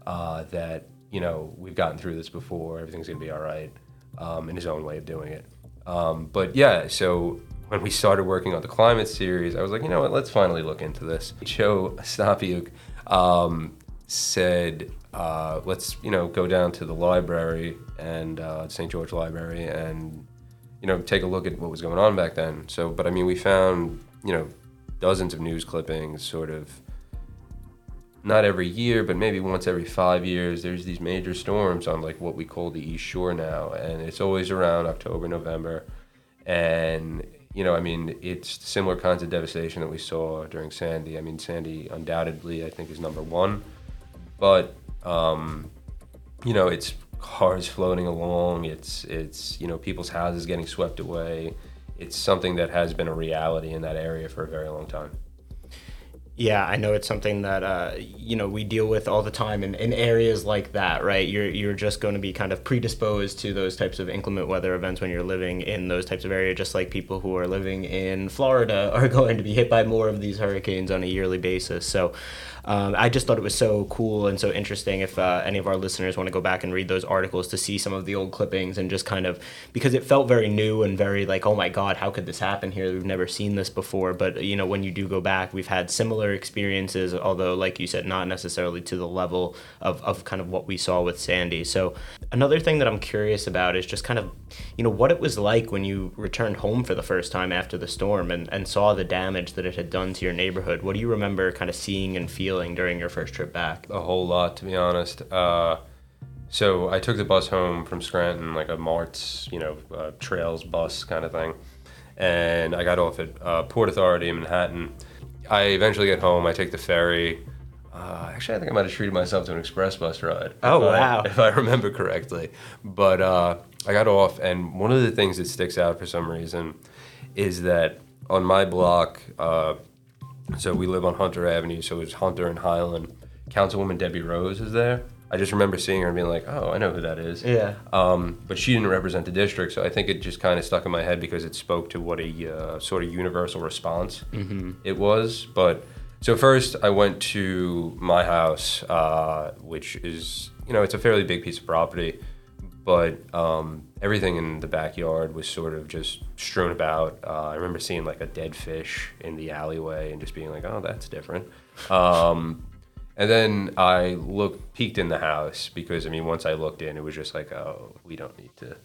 Uh, that you know we've gotten through this before. Everything's gonna be all right. Um, in his own way of doing it. Um, but yeah, so when we started working on the climate series, I was like, you know what, let's finally look into this. Joe Ostapiuk um, said, uh, let's, you know, go down to the library and uh, St. George Library and, you know, take a look at what was going on back then. So, but I mean, we found, you know, dozens of news clippings sort of not every year, but maybe once every five years, there's these major storms on like what we call the East Shore now, and it's always around October, November, and you know, I mean, it's similar kinds of devastation that we saw during Sandy. I mean, Sandy undoubtedly, I think, is number one, but um, you know, it's cars floating along. It's it's you know people's houses getting swept away. It's something that has been a reality in that area for a very long time. Yeah, I know it's something that uh, you know we deal with all the time in, in areas like that, right? You're you're just going to be kind of predisposed to those types of inclement weather events when you're living in those types of areas, just like people who are living in Florida are going to be hit by more of these hurricanes on a yearly basis. So, um, I just thought it was so cool and so interesting. If uh, any of our listeners want to go back and read those articles to see some of the old clippings and just kind of because it felt very new and very like, oh my God, how could this happen here? We've never seen this before. But you know, when you do go back, we've had similar experiences, although like you said, not necessarily to the level of, of kind of what we saw with Sandy. So another thing that I'm curious about is just kind of, you know, what it was like when you returned home for the first time after the storm and, and saw the damage that it had done to your neighborhood. What do you remember kind of seeing and feeling? During your first trip back? A whole lot, to be honest. Uh, so I took the bus home from Scranton, like a Martz, you know, uh, Trails bus kind of thing, and I got off at uh, Port Authority in Manhattan. I eventually get home. I take the ferry. Uh, actually, I think I might have treated myself to an express bus ride. Oh if wow! I, if I remember correctly, but uh, I got off, and one of the things that sticks out for some reason is that on my block, uh, so we live on Hunter Avenue, so it's Hunter and Hylan. Councilwoman Debi Rose is there. I just remember seeing her and being like, "Oh, I know who that is." Yeah. Um, but she didn't represent the district, so I think it just kind of stuck in my head because it spoke to what a uh, sort of universal response it was. But so first, I went to my house, uh, which is you know it's a fairly big piece of property, but um, everything in the backyard was sort of just strewn about. Uh, I remember seeing like a dead fish in the alleyway and just being like, "Oh, that's different." Um, and then I looked, peeked in the house because I mean, once I looked in, it was just like, "Oh, we don't need to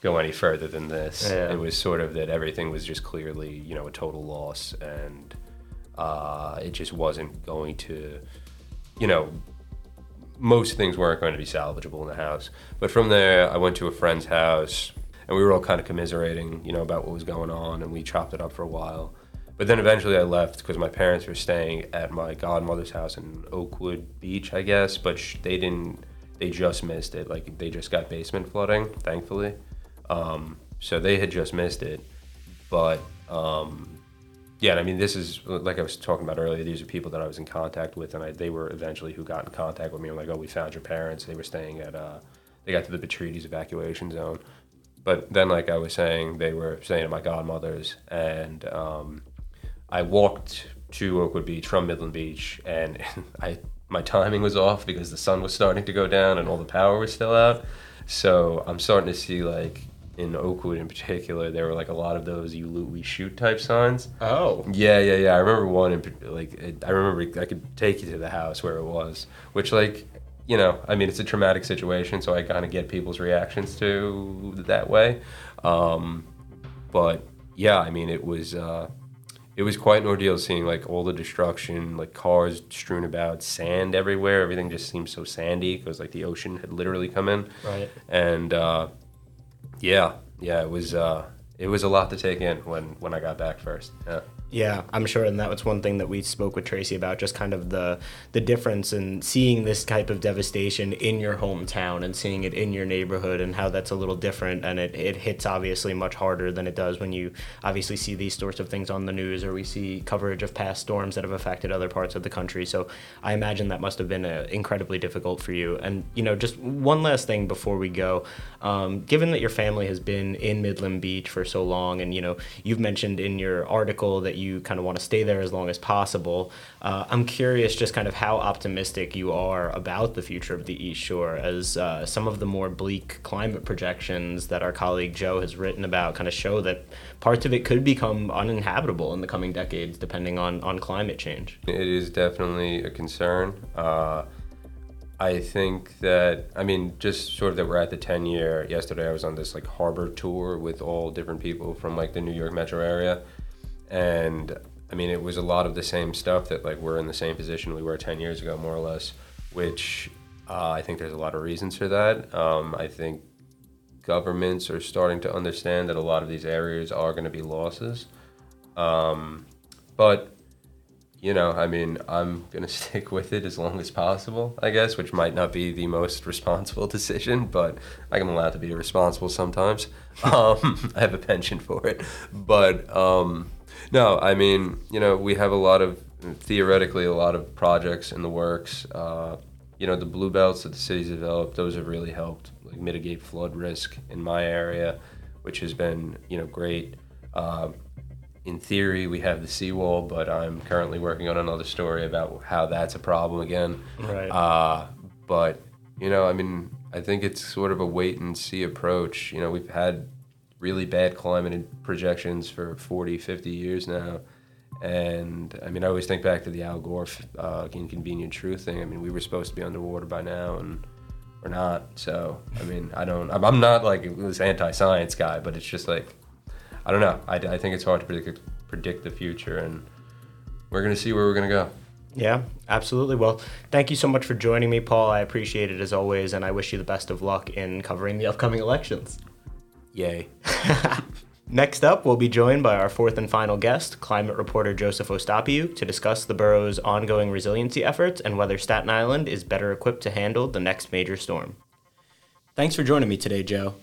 go any further than this." Yeah. It was sort of that everything was just clearly, you know, a total loss, and uh, it just wasn't going to, you know, most things weren't going to be salvageable in the house. But from there, I went to a friend's house, and we were all kind of commiserating, you know, about what was going on, and we chopped it up for a while. But then eventually I left because my parents were staying at my godmother's house in Oakwood Beach, I guess, but sh- they didn't, they just missed it. Like, they just got basement flooding, thankfully. Um, so they had just missed it. But, um, yeah, and I mean, this is like I was talking about earlier. These are people that I was in contact with, and I, they were eventually who got in contact with me. I'm like, oh, we found your parents. They were staying at, uh, they got to the Betrides evacuation zone. But then, like I was saying, they were staying at my godmother's, and um, I walked to Oakwood Beach from Midland Beach, and I my timing was off because the sun was starting to go down and all the power was still out. So I'm starting to see like in Oakwood in particular, there were like a lot of those "you loot, we shoot" type signs. Oh. Yeah, yeah, yeah. I remember one. In, like, it, I remember I could take you to the house where it was, which, like, you know, I mean, it's a traumatic situation, so I kind of get people's reactions to that way. Um, but yeah, I mean, it was uh, it was quite an ordeal seeing like all the destruction, like cars strewn about, sand everywhere. Everything just seemed so sandy because like the ocean had literally come in. Right. And uh, yeah, yeah, it was uh, it was a lot to take in when when I got back first. Yeah. Yeah, I'm sure, and that was one thing that we spoke with Tracy about, just kind of the the difference in seeing this type of devastation in your hometown and seeing it in your neighborhood, and how that's a little different, and it, it hits obviously much harder than it does when you obviously see these sorts of things on the news or we see coverage of past storms that have affected other parts of the country. So I imagine that must have been uh, incredibly difficult for you. And you know, just one last thing before we go, um, given that your family has been in Midland Beach for so long, and you know, you've mentioned in your article that you kind of want to stay there as long as possible. Uh, I'm curious just kind of how optimistic you are about the future of the East Shore as uh, some of the more bleak climate projections that our colleague Joe has written about kind of show that parts of it could become uninhabitable in the coming decades depending on, on climate change. It is definitely a concern. Uh, I think that I mean just sort of that we're at the 10 year. Yesterday I was on this like harbor tour with all different people from like the New York metro area, and I mean it was a lot of the same stuff that like we're in the same position we were 10 years ago more or less, which uh, I think there's a lot of reasons for that. Um, I think governments are starting to understand that a lot of these areas are going to be losses, um, but you know, I mean, I'm going to stick with it as long as possible, I guess, which might not be the most responsible decision, but I'm allowed to be irresponsible sometimes. Um, I have a penchant for it. But um, no, I mean, you know, we have a lot of, theoretically, a lot of projects in the works. Uh, you know, the blue belts that the city's developed, those have really helped like mitigate flood risk in my area, which has been, you know, great. Uh, in theory, we have the seawall, but I'm currently working on another story about how that's a problem again. Right. Uh, but, you know, I mean, I think it's sort of a wait and see approach. You know, we've had really bad climate projections for 40, 50 years now. And I mean, I always think back to the Al Gore uh, inconvenient truth thing. I mean, we were supposed to be underwater by now, and we're not. So, I mean, I don't, I'm, not like this anti science guy, but it's just like, I don't know. I, I think it's hard to predict predict the future, and we're gonna see where we're gonna go. Yeah, absolutely. Well, thank you so much for joining me, Paul. I appreciate it as always, and I wish you the best of luck in covering the upcoming elections. Yay. Next up, we'll be joined by our fourth and final guest, climate reporter Joseph Ostapiuk, to discuss the borough's ongoing resiliency efforts and whether Staten Island is better equipped to handle the next major storm. Thanks for joining me today, Joe.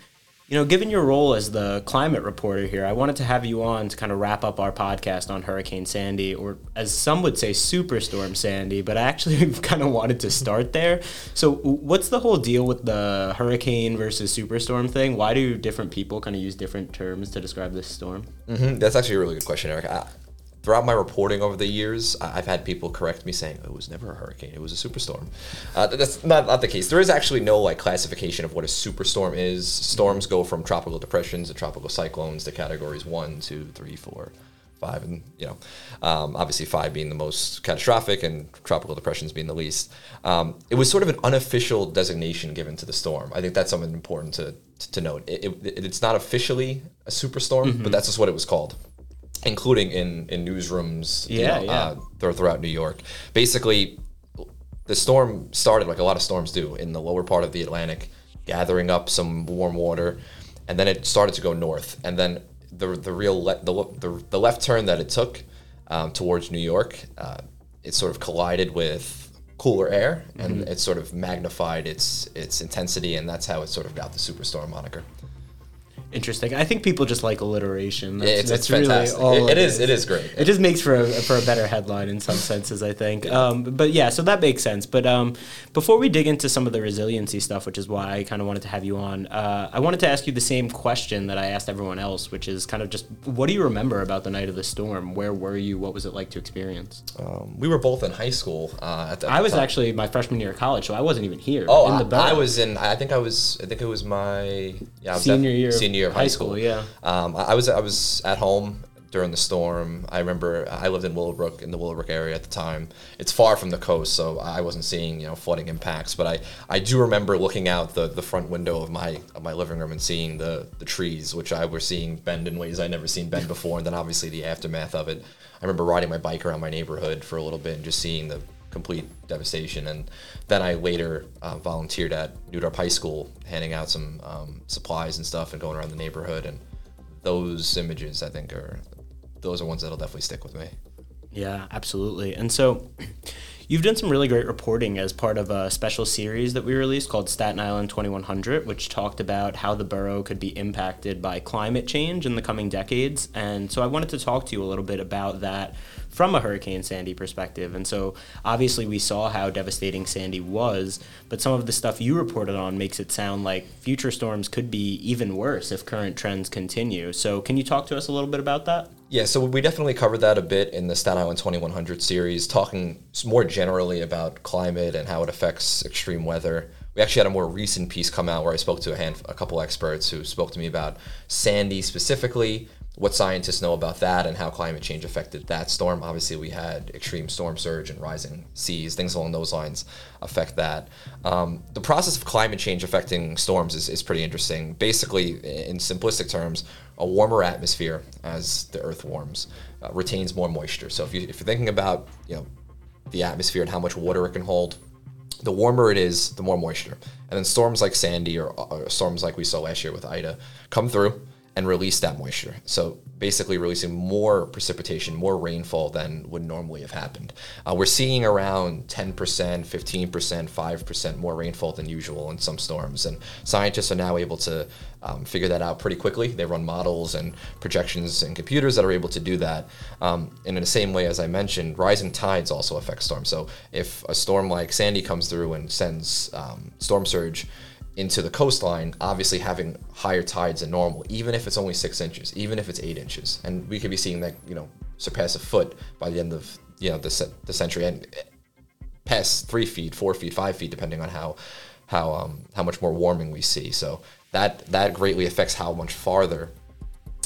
You know, given your role as the climate reporter here, I wanted to have you on to kind of wrap up our podcast on Hurricane Sandy, or as some would say, Superstorm Sandy, but I actually kind of wanted to start there. So, what's the whole deal with the hurricane versus superstorm thing? Why do different people kind of use different terms to describe this storm? Mm-hmm. That's actually a really good question, Erik. I, throughout my reporting over the years, I've had people correct me saying it was never a hurricane; it was a superstorm. Uh, that's not, not the case. There is actually no like classification of what a superstorm is. Storms go from tropical depressions to tropical cyclones to categories one, two, three, four, five, and you know, um, obviously five being the most catastrophic and tropical depressions being the least. Um, it was sort of an unofficial designation given to the storm. I think that's something important to to note. It, it, it's not officially a superstorm, mm-hmm. but that's just what it was called including in in newsrooms, yeah, you know, yeah. Uh, throughout New York. Basically, the storm started like a lot of storms do in the lower part of the Atlantic, gathering up some warm water, and then it started to go north. And then the the real le- the, the, the left turn that it took um, towards New York, uh, it sort of collided with cooler air, and mm-hmm. it sort of magnified its its intensity, and that's how it sort of got the superstorm moniker interesting. I think people just like alliteration. That's, yeah, it's, that's it's really fantastic. all it, it is. It is great. It just makes for a for a better headline in some senses, I think. Um, but yeah, so that makes sense. But um, before we dig into some of the resiliency stuff, which is why I kind of wanted to have you on, uh, I wanted to ask you the same question that I asked everyone else, which is kind of just what do you remember about the night of the storm? Where were you? What was it like to experience? Um, we were both in high school. Uh, at the, at I was time. actually my freshman year of college, so I wasn't even here. Oh, I, I, was in. I think I was. I think it was my yeah senior year. Senior year of high school. school yeah. Um, I, I was I was at home during the storm. I remember I lived in Willowbrook in the Willowbrook area at the time. It's far from the coast, so I wasn't seeing you know flooding impacts. But I, I do remember looking out the, the front window of my of my living room and seeing the the trees, which I were seeing bend in ways I never seen bend before, and then obviously the aftermath of it. I remember riding my bike around my neighborhood for a little bit and just seeing the complete devastation. And then I later uh, volunteered at New Dorp High School, handing out some um, supplies and stuff and going around the neighborhood. And those images, I think, are those are ones that'll definitely stick with me. Yeah, absolutely. And so You've done some really great reporting as part of a special series that we released called Staten Island 2100, which talked about how the borough could be impacted by climate change in the coming decades. And so I wanted to talk to you a little bit about that from a Hurricane Sandy perspective. And so obviously we saw how devastating Sandy was, but some of the stuff you reported on makes it sound like future storms could be even worse if current trends continue. So can you talk to us a little bit about that? Yeah, so we definitely covered that a bit in the Staten Island 2100 series, talking more generally about climate and how it affects extreme weather. We actually had a more recent piece come out where I spoke to a, a couple experts who spoke to me about Sandy specifically, what scientists know about that and how climate change affected that storm. Obviously, we had extreme storm surge and rising seas, things along those lines affect that. Um, the process of climate change affecting storms is, is pretty interesting. Basically, in simplistic terms, a warmer atmosphere as the earth warms uh, retains more moisture. So if, you, if you're thinking about you know the atmosphere and how much water it can hold, the warmer it is, the more moisture. And then storms like Sandy or, or storms like we saw last year with Ida come through and release that moisture. So basically, releasing more precipitation, more rainfall than would normally have happened. Uh, we're seeing around 10%, 15%, 5% more rainfall than usual in some storms. And scientists are now able to um, figure that out pretty quickly. They run models and projections and computers that are able to do that. Um, and in the same way, as I mentioned, rising tides also affect storms. So if a storm like Sandy comes through and sends um, storm surge, into the coastline, obviously having higher tides than normal, even if it's only six inches, even if it's eight inches, and we could be seeing that you know surpass a foot by the end of you know the, the century. And past three feet, four feet, five feet, depending on how how um, how much more warming we see. So that that greatly affects how much farther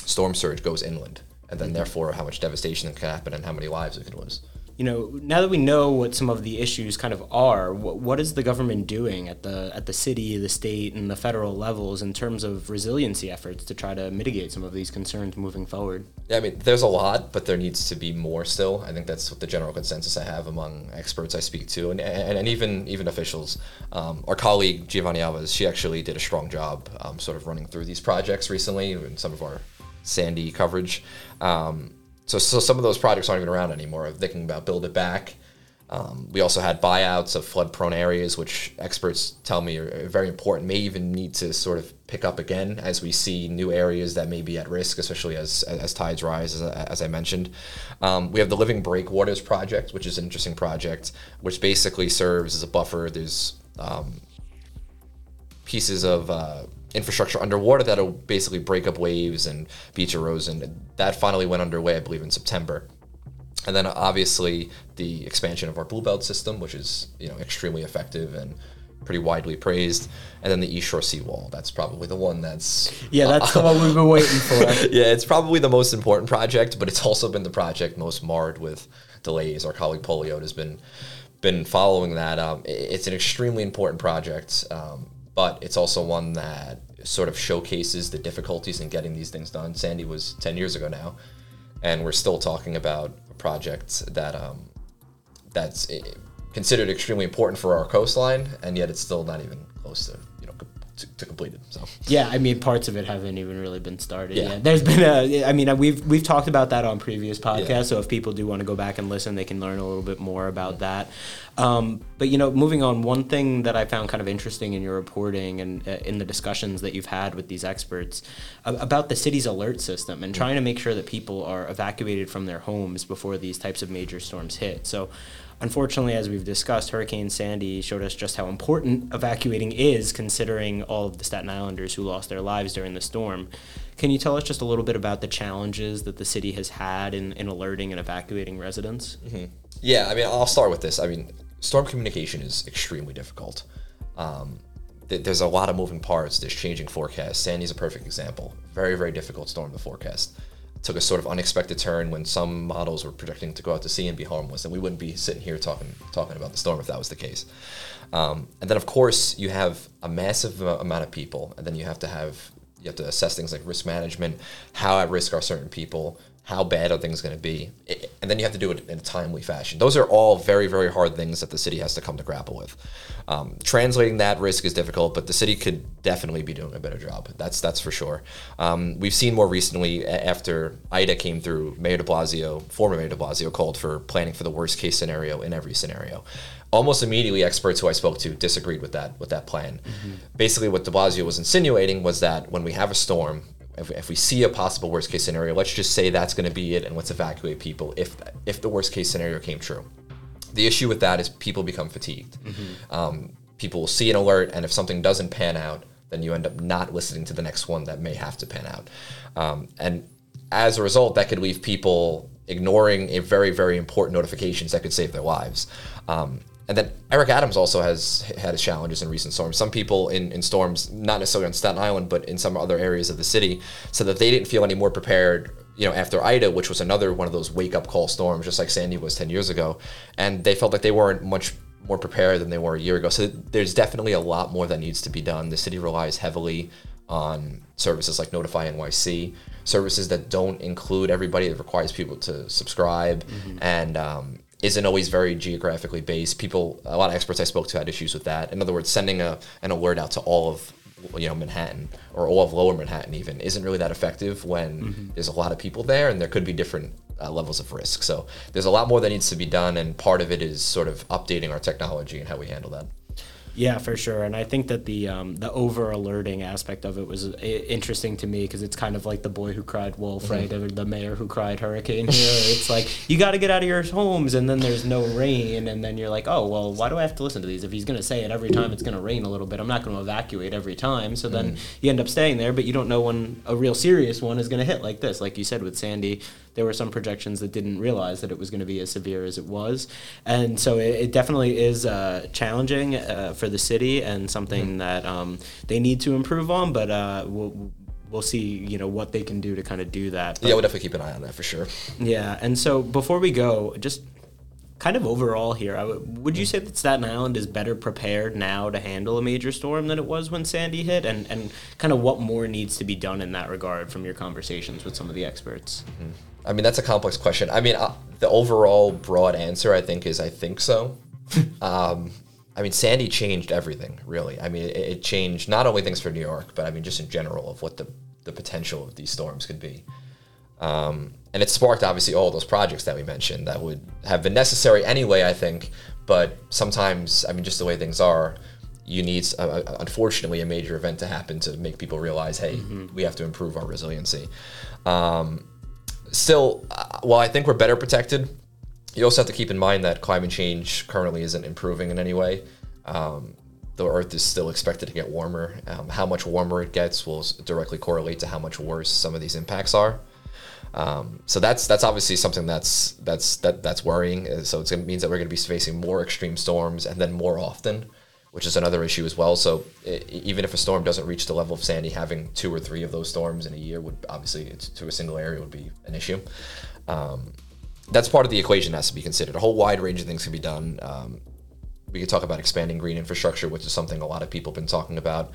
storm surge goes inland, and then therefore how much devastation can happen and how many lives it can lose you know, now that we know what some of the issues kind of are, what, what is the government doing at the at the city, the state, and the federal levels in terms of resiliency efforts to try to mitigate some of these concerns moving forward? Yeah, I mean, there's a lot, but there needs to be more still. I think that's what the general consensus I have among experts I speak to, and and, and even even officials. Um, our colleague Giovanna Alves, she actually did a strong job, um, sort of running through these projects recently in some of our Sandy coverage. Um, so, so some of those projects aren't even around anymore. I'm thinking about build it back. Um, we also had buyouts of flood prone areas, which experts tell me are very important, may even need to sort of pick up again as we see new areas that may be at risk, especially as, as tides rise, as, as I mentioned. Um, we have the Living Breakwaters project, which is an interesting project, which basically serves as a buffer. There's um, pieces of uh, infrastructure underwater that'll basically break up waves and beach erosion. That finally went underway, I believe, in September. And then obviously the expansion of our Blue Belt system, which is you know extremely effective and pretty widely praised. And then the East Shore Seawall. That's probably the one that's yeah, that's the one we've been waiting for. yeah, it's probably the most important project, but it's also been the project most marred with delays. Our colleague Polio has been been following that. Um, it's an extremely important project. Um, but it's also one that sort of showcases the difficulties in getting these things done. Sandy was 10 years ago now, and we're still talking about a project that um, that's eh, considered extremely important for our coastline, and yet it's still not even close to to, to complete it. So yeah, I mean, parts of it haven't even really been started. Yeah, yet. there's been a. I mean, we've we've talked about that on previous podcasts. Yeah. So if people do want to go back and listen, they can learn a little bit more about that. Um, but you know, moving on, one thing that I found kind of interesting in your reporting and uh, in the discussions that you've had with these experts uh, about the city's alert system and trying to make sure that people are evacuated from their homes before these types of major storms hit. So Unfortunately, as we've discussed, Hurricane Sandy showed us just how important evacuating is, considering all of the Staten Islanders who lost their lives during the storm. Can you tell us just a little bit about the challenges that the city has had in, in alerting and evacuating residents? Mm-hmm. Yeah, I mean, I'll start with this. I mean, storm communication is extremely difficult. Um, th- there's a lot of moving parts. There's changing forecasts. Sandy's a perfect example. Very, very difficult storm to forecast took a sort of unexpected turn when some models were projecting to go out to sea and be harmless, and we wouldn't be sitting here talking talking about the storm if that was the case. Um, and then, of course, you have a massive amount of people, and then you have to have you have to assess things like risk management, how at risk are certain people, how bad are things going to be, and then you have to do it in a timely fashion. Those are all very, very hard things that the city has to come to grapple with. Um, translating that risk is difficult, but the city could definitely be doing a better job. That's that's for sure. Um, we've seen more recently after Ida came through, Mayor De Blasio, former Mayor De Blasio, called for planning for the worst case scenario in every scenario. Almost immediately, experts who I spoke to disagreed with that with that plan. Mm-hmm. Basically, what De Blasio was insinuating was that when we have a storm, if, if we see a possible worst case scenario, let's just say that's going to be it, and let's evacuate people if if the worst case scenario came true. The issue with that is people become fatigued. Mm-hmm. Um, people will see an alert, and if something doesn't pan out, then you end up not listening to the next one that may have to pan out. Um, and as a result, that could leave people ignoring a very, very important notifications that could save their lives. Um, and then Eric Adams also has had his challenges in recent storms. Some people in, in storms, not necessarily on Staten Island, but in some other areas of the city, said that they didn't feel any more prepared, you know, after Ida, which was another one of those wake up call storms, just like Sandy was 10 years ago. And they felt like they weren't much more prepared than they were a year ago. So there's definitely a lot more that needs to be done. The city relies heavily on services like Notify NYC, services that don't include everybody. It requires people to subscribe, mm-hmm. and um, isn't always very geographically based. People, a lot of experts I spoke to had issues with that. In other words, sending a, an alert out to all of you know Manhattan or all of Lower Manhattan even isn't really that effective when there's a lot of people there and there could be different uh, levels of risk. So there's a lot more that needs to be done, and part of it is sort of updating our technology and how we handle that. Yeah, for sure. And I think that the um, the over alerting aspect of it was i- interesting to me because it's kind of like the boy who cried wolf, right? Or the mayor who cried hurricane. Here, it's like you got to get out of your homes, and then there's no rain, and then you're like, oh well, why do I have to listen to these? If he's going to say it every time it's going to rain a little bit, I'm not going to evacuate every time. So then you end up staying there, but you don't know when a real serious one is going to hit like this. Like you said with Sandy, there were some projections that didn't realize that it was going to be as severe as it was, and so it, it definitely is uh, challenging uh, for the city and something that um, they need to improve on. But uh, we'll we'll see, you know, what they can do to kind of do that. yeah, we'll definitely keep an eye on that for sure. Yeah, and so before we go, just kind of overall here, w- would you say that Staten Island is better prepared now to handle a major storm than it was when Sandy hit, and and kind of what more needs to be done in that regard from your conversations with some of the experts? I mean, that's a complex question. I mean, uh, the overall broad answer, I think, is I think so. um, I mean, Sandy changed everything, really. I mean, it, it changed not only things for New York, but I mean, just in general of what the, the potential of these storms could be. Um, and it sparked, obviously, all those projects that we mentioned that would have been necessary anyway, I think. But sometimes, I mean, just the way things are, you need, uh, unfortunately, a major event to happen to make people realize, hey, we have to improve our resiliency. Um, still, uh, while I think we're better protected, you also have to keep in mind that climate change currently isn't improving in any way. Um, the Earth is still expected to get warmer. Um, how much warmer it gets will directly correlate to how much worse some of these impacts are. Um, so that's that's obviously something that's that's that that's worrying. Uh, So it means that we're going to be facing more extreme storms and then more often, which is another issue as well. So e- even if a storm doesn't reach the level of Sandy, having two or three of those storms in a year would obviously to a single area would be an issue. Um, that's part of the equation that has to be considered. A whole wide range of things can be done. Um, we could talk about expanding green infrastructure, which is something a lot of people have been talking about,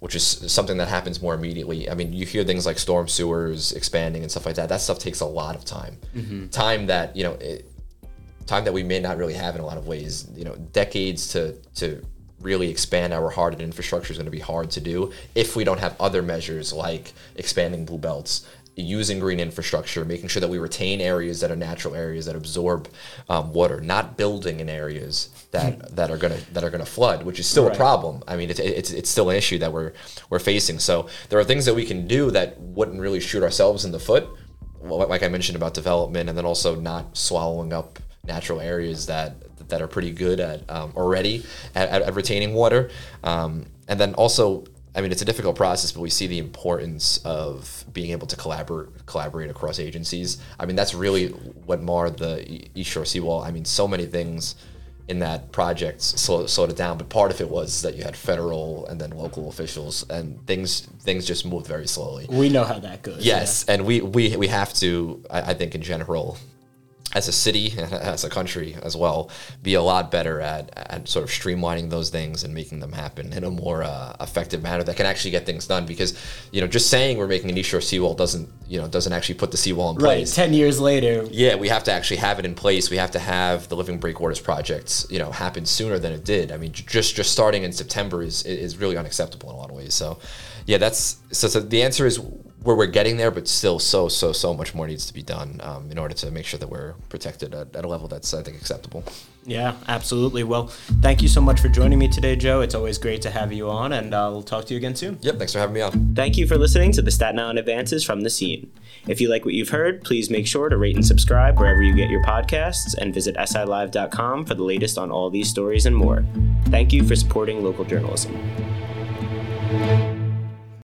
which is something that happens more immediately. I mean, you hear things like storm sewers expanding and stuff like that. That stuff takes a lot of time, time that you know, it, time that we may not really have in a lot of ways. You know, decades to to really expand our hardened infrastructure is going to be hard to do if we don't have other measures like expanding blue belts using green infrastructure, making sure that we retain areas that are natural areas that absorb um, water, not building in areas that, that are gonna that are gonna flood, which is still a problem. I mean, it's, it's it's still an issue that we're we're facing. So there are things that we can do that wouldn't really shoot ourselves in the foot, like I mentioned about development, and then also not swallowing up natural areas that that are pretty good at um, already at, at, at retaining water, um, and then also I mean, it's a difficult process, but we see the importance of being able to collaborate collaborate across agencies. I mean, that's really what marred the East Shore Seawall. I mean, so many things in that project slow, slowed it down, but part of it was that you had federal and then local officials, and things things just moved very slowly. We know how that goes. Yes, and we, we we have to, I, I think, in general, as a city and as a country as well, be a lot better at, at sort of streamlining those things and making them happen in a more uh, effective manner that can actually get things done. Because you know, just saying we're making an East Shore seawall doesn't you know doesn't actually put the seawall in Yeah. Right. place. Ten years later, Yeah, we have to actually have it in place. We have to have the living breakwaters projects, you know, happen sooner than it did. I mean, just just starting in September is is really unacceptable in a lot of ways. So, yeah, that's so. so the answer is where we're getting there, but still, so so so much more needs to be done um, in order to make sure that we're protected at, at a level that's I think acceptable. Yeah, absolutely. Well, thank you so much for joining me today, Joe. It's always great to have you on, and I'll talk to you again soon. Yep, thanks for having me on. Thank you for listening to the Staten Island Advances from the Scene. If you like what you've heard, please make sure to rate and subscribe wherever you get your podcasts and visit silive.com for the latest on all these stories and more. Thank you for supporting local journalism.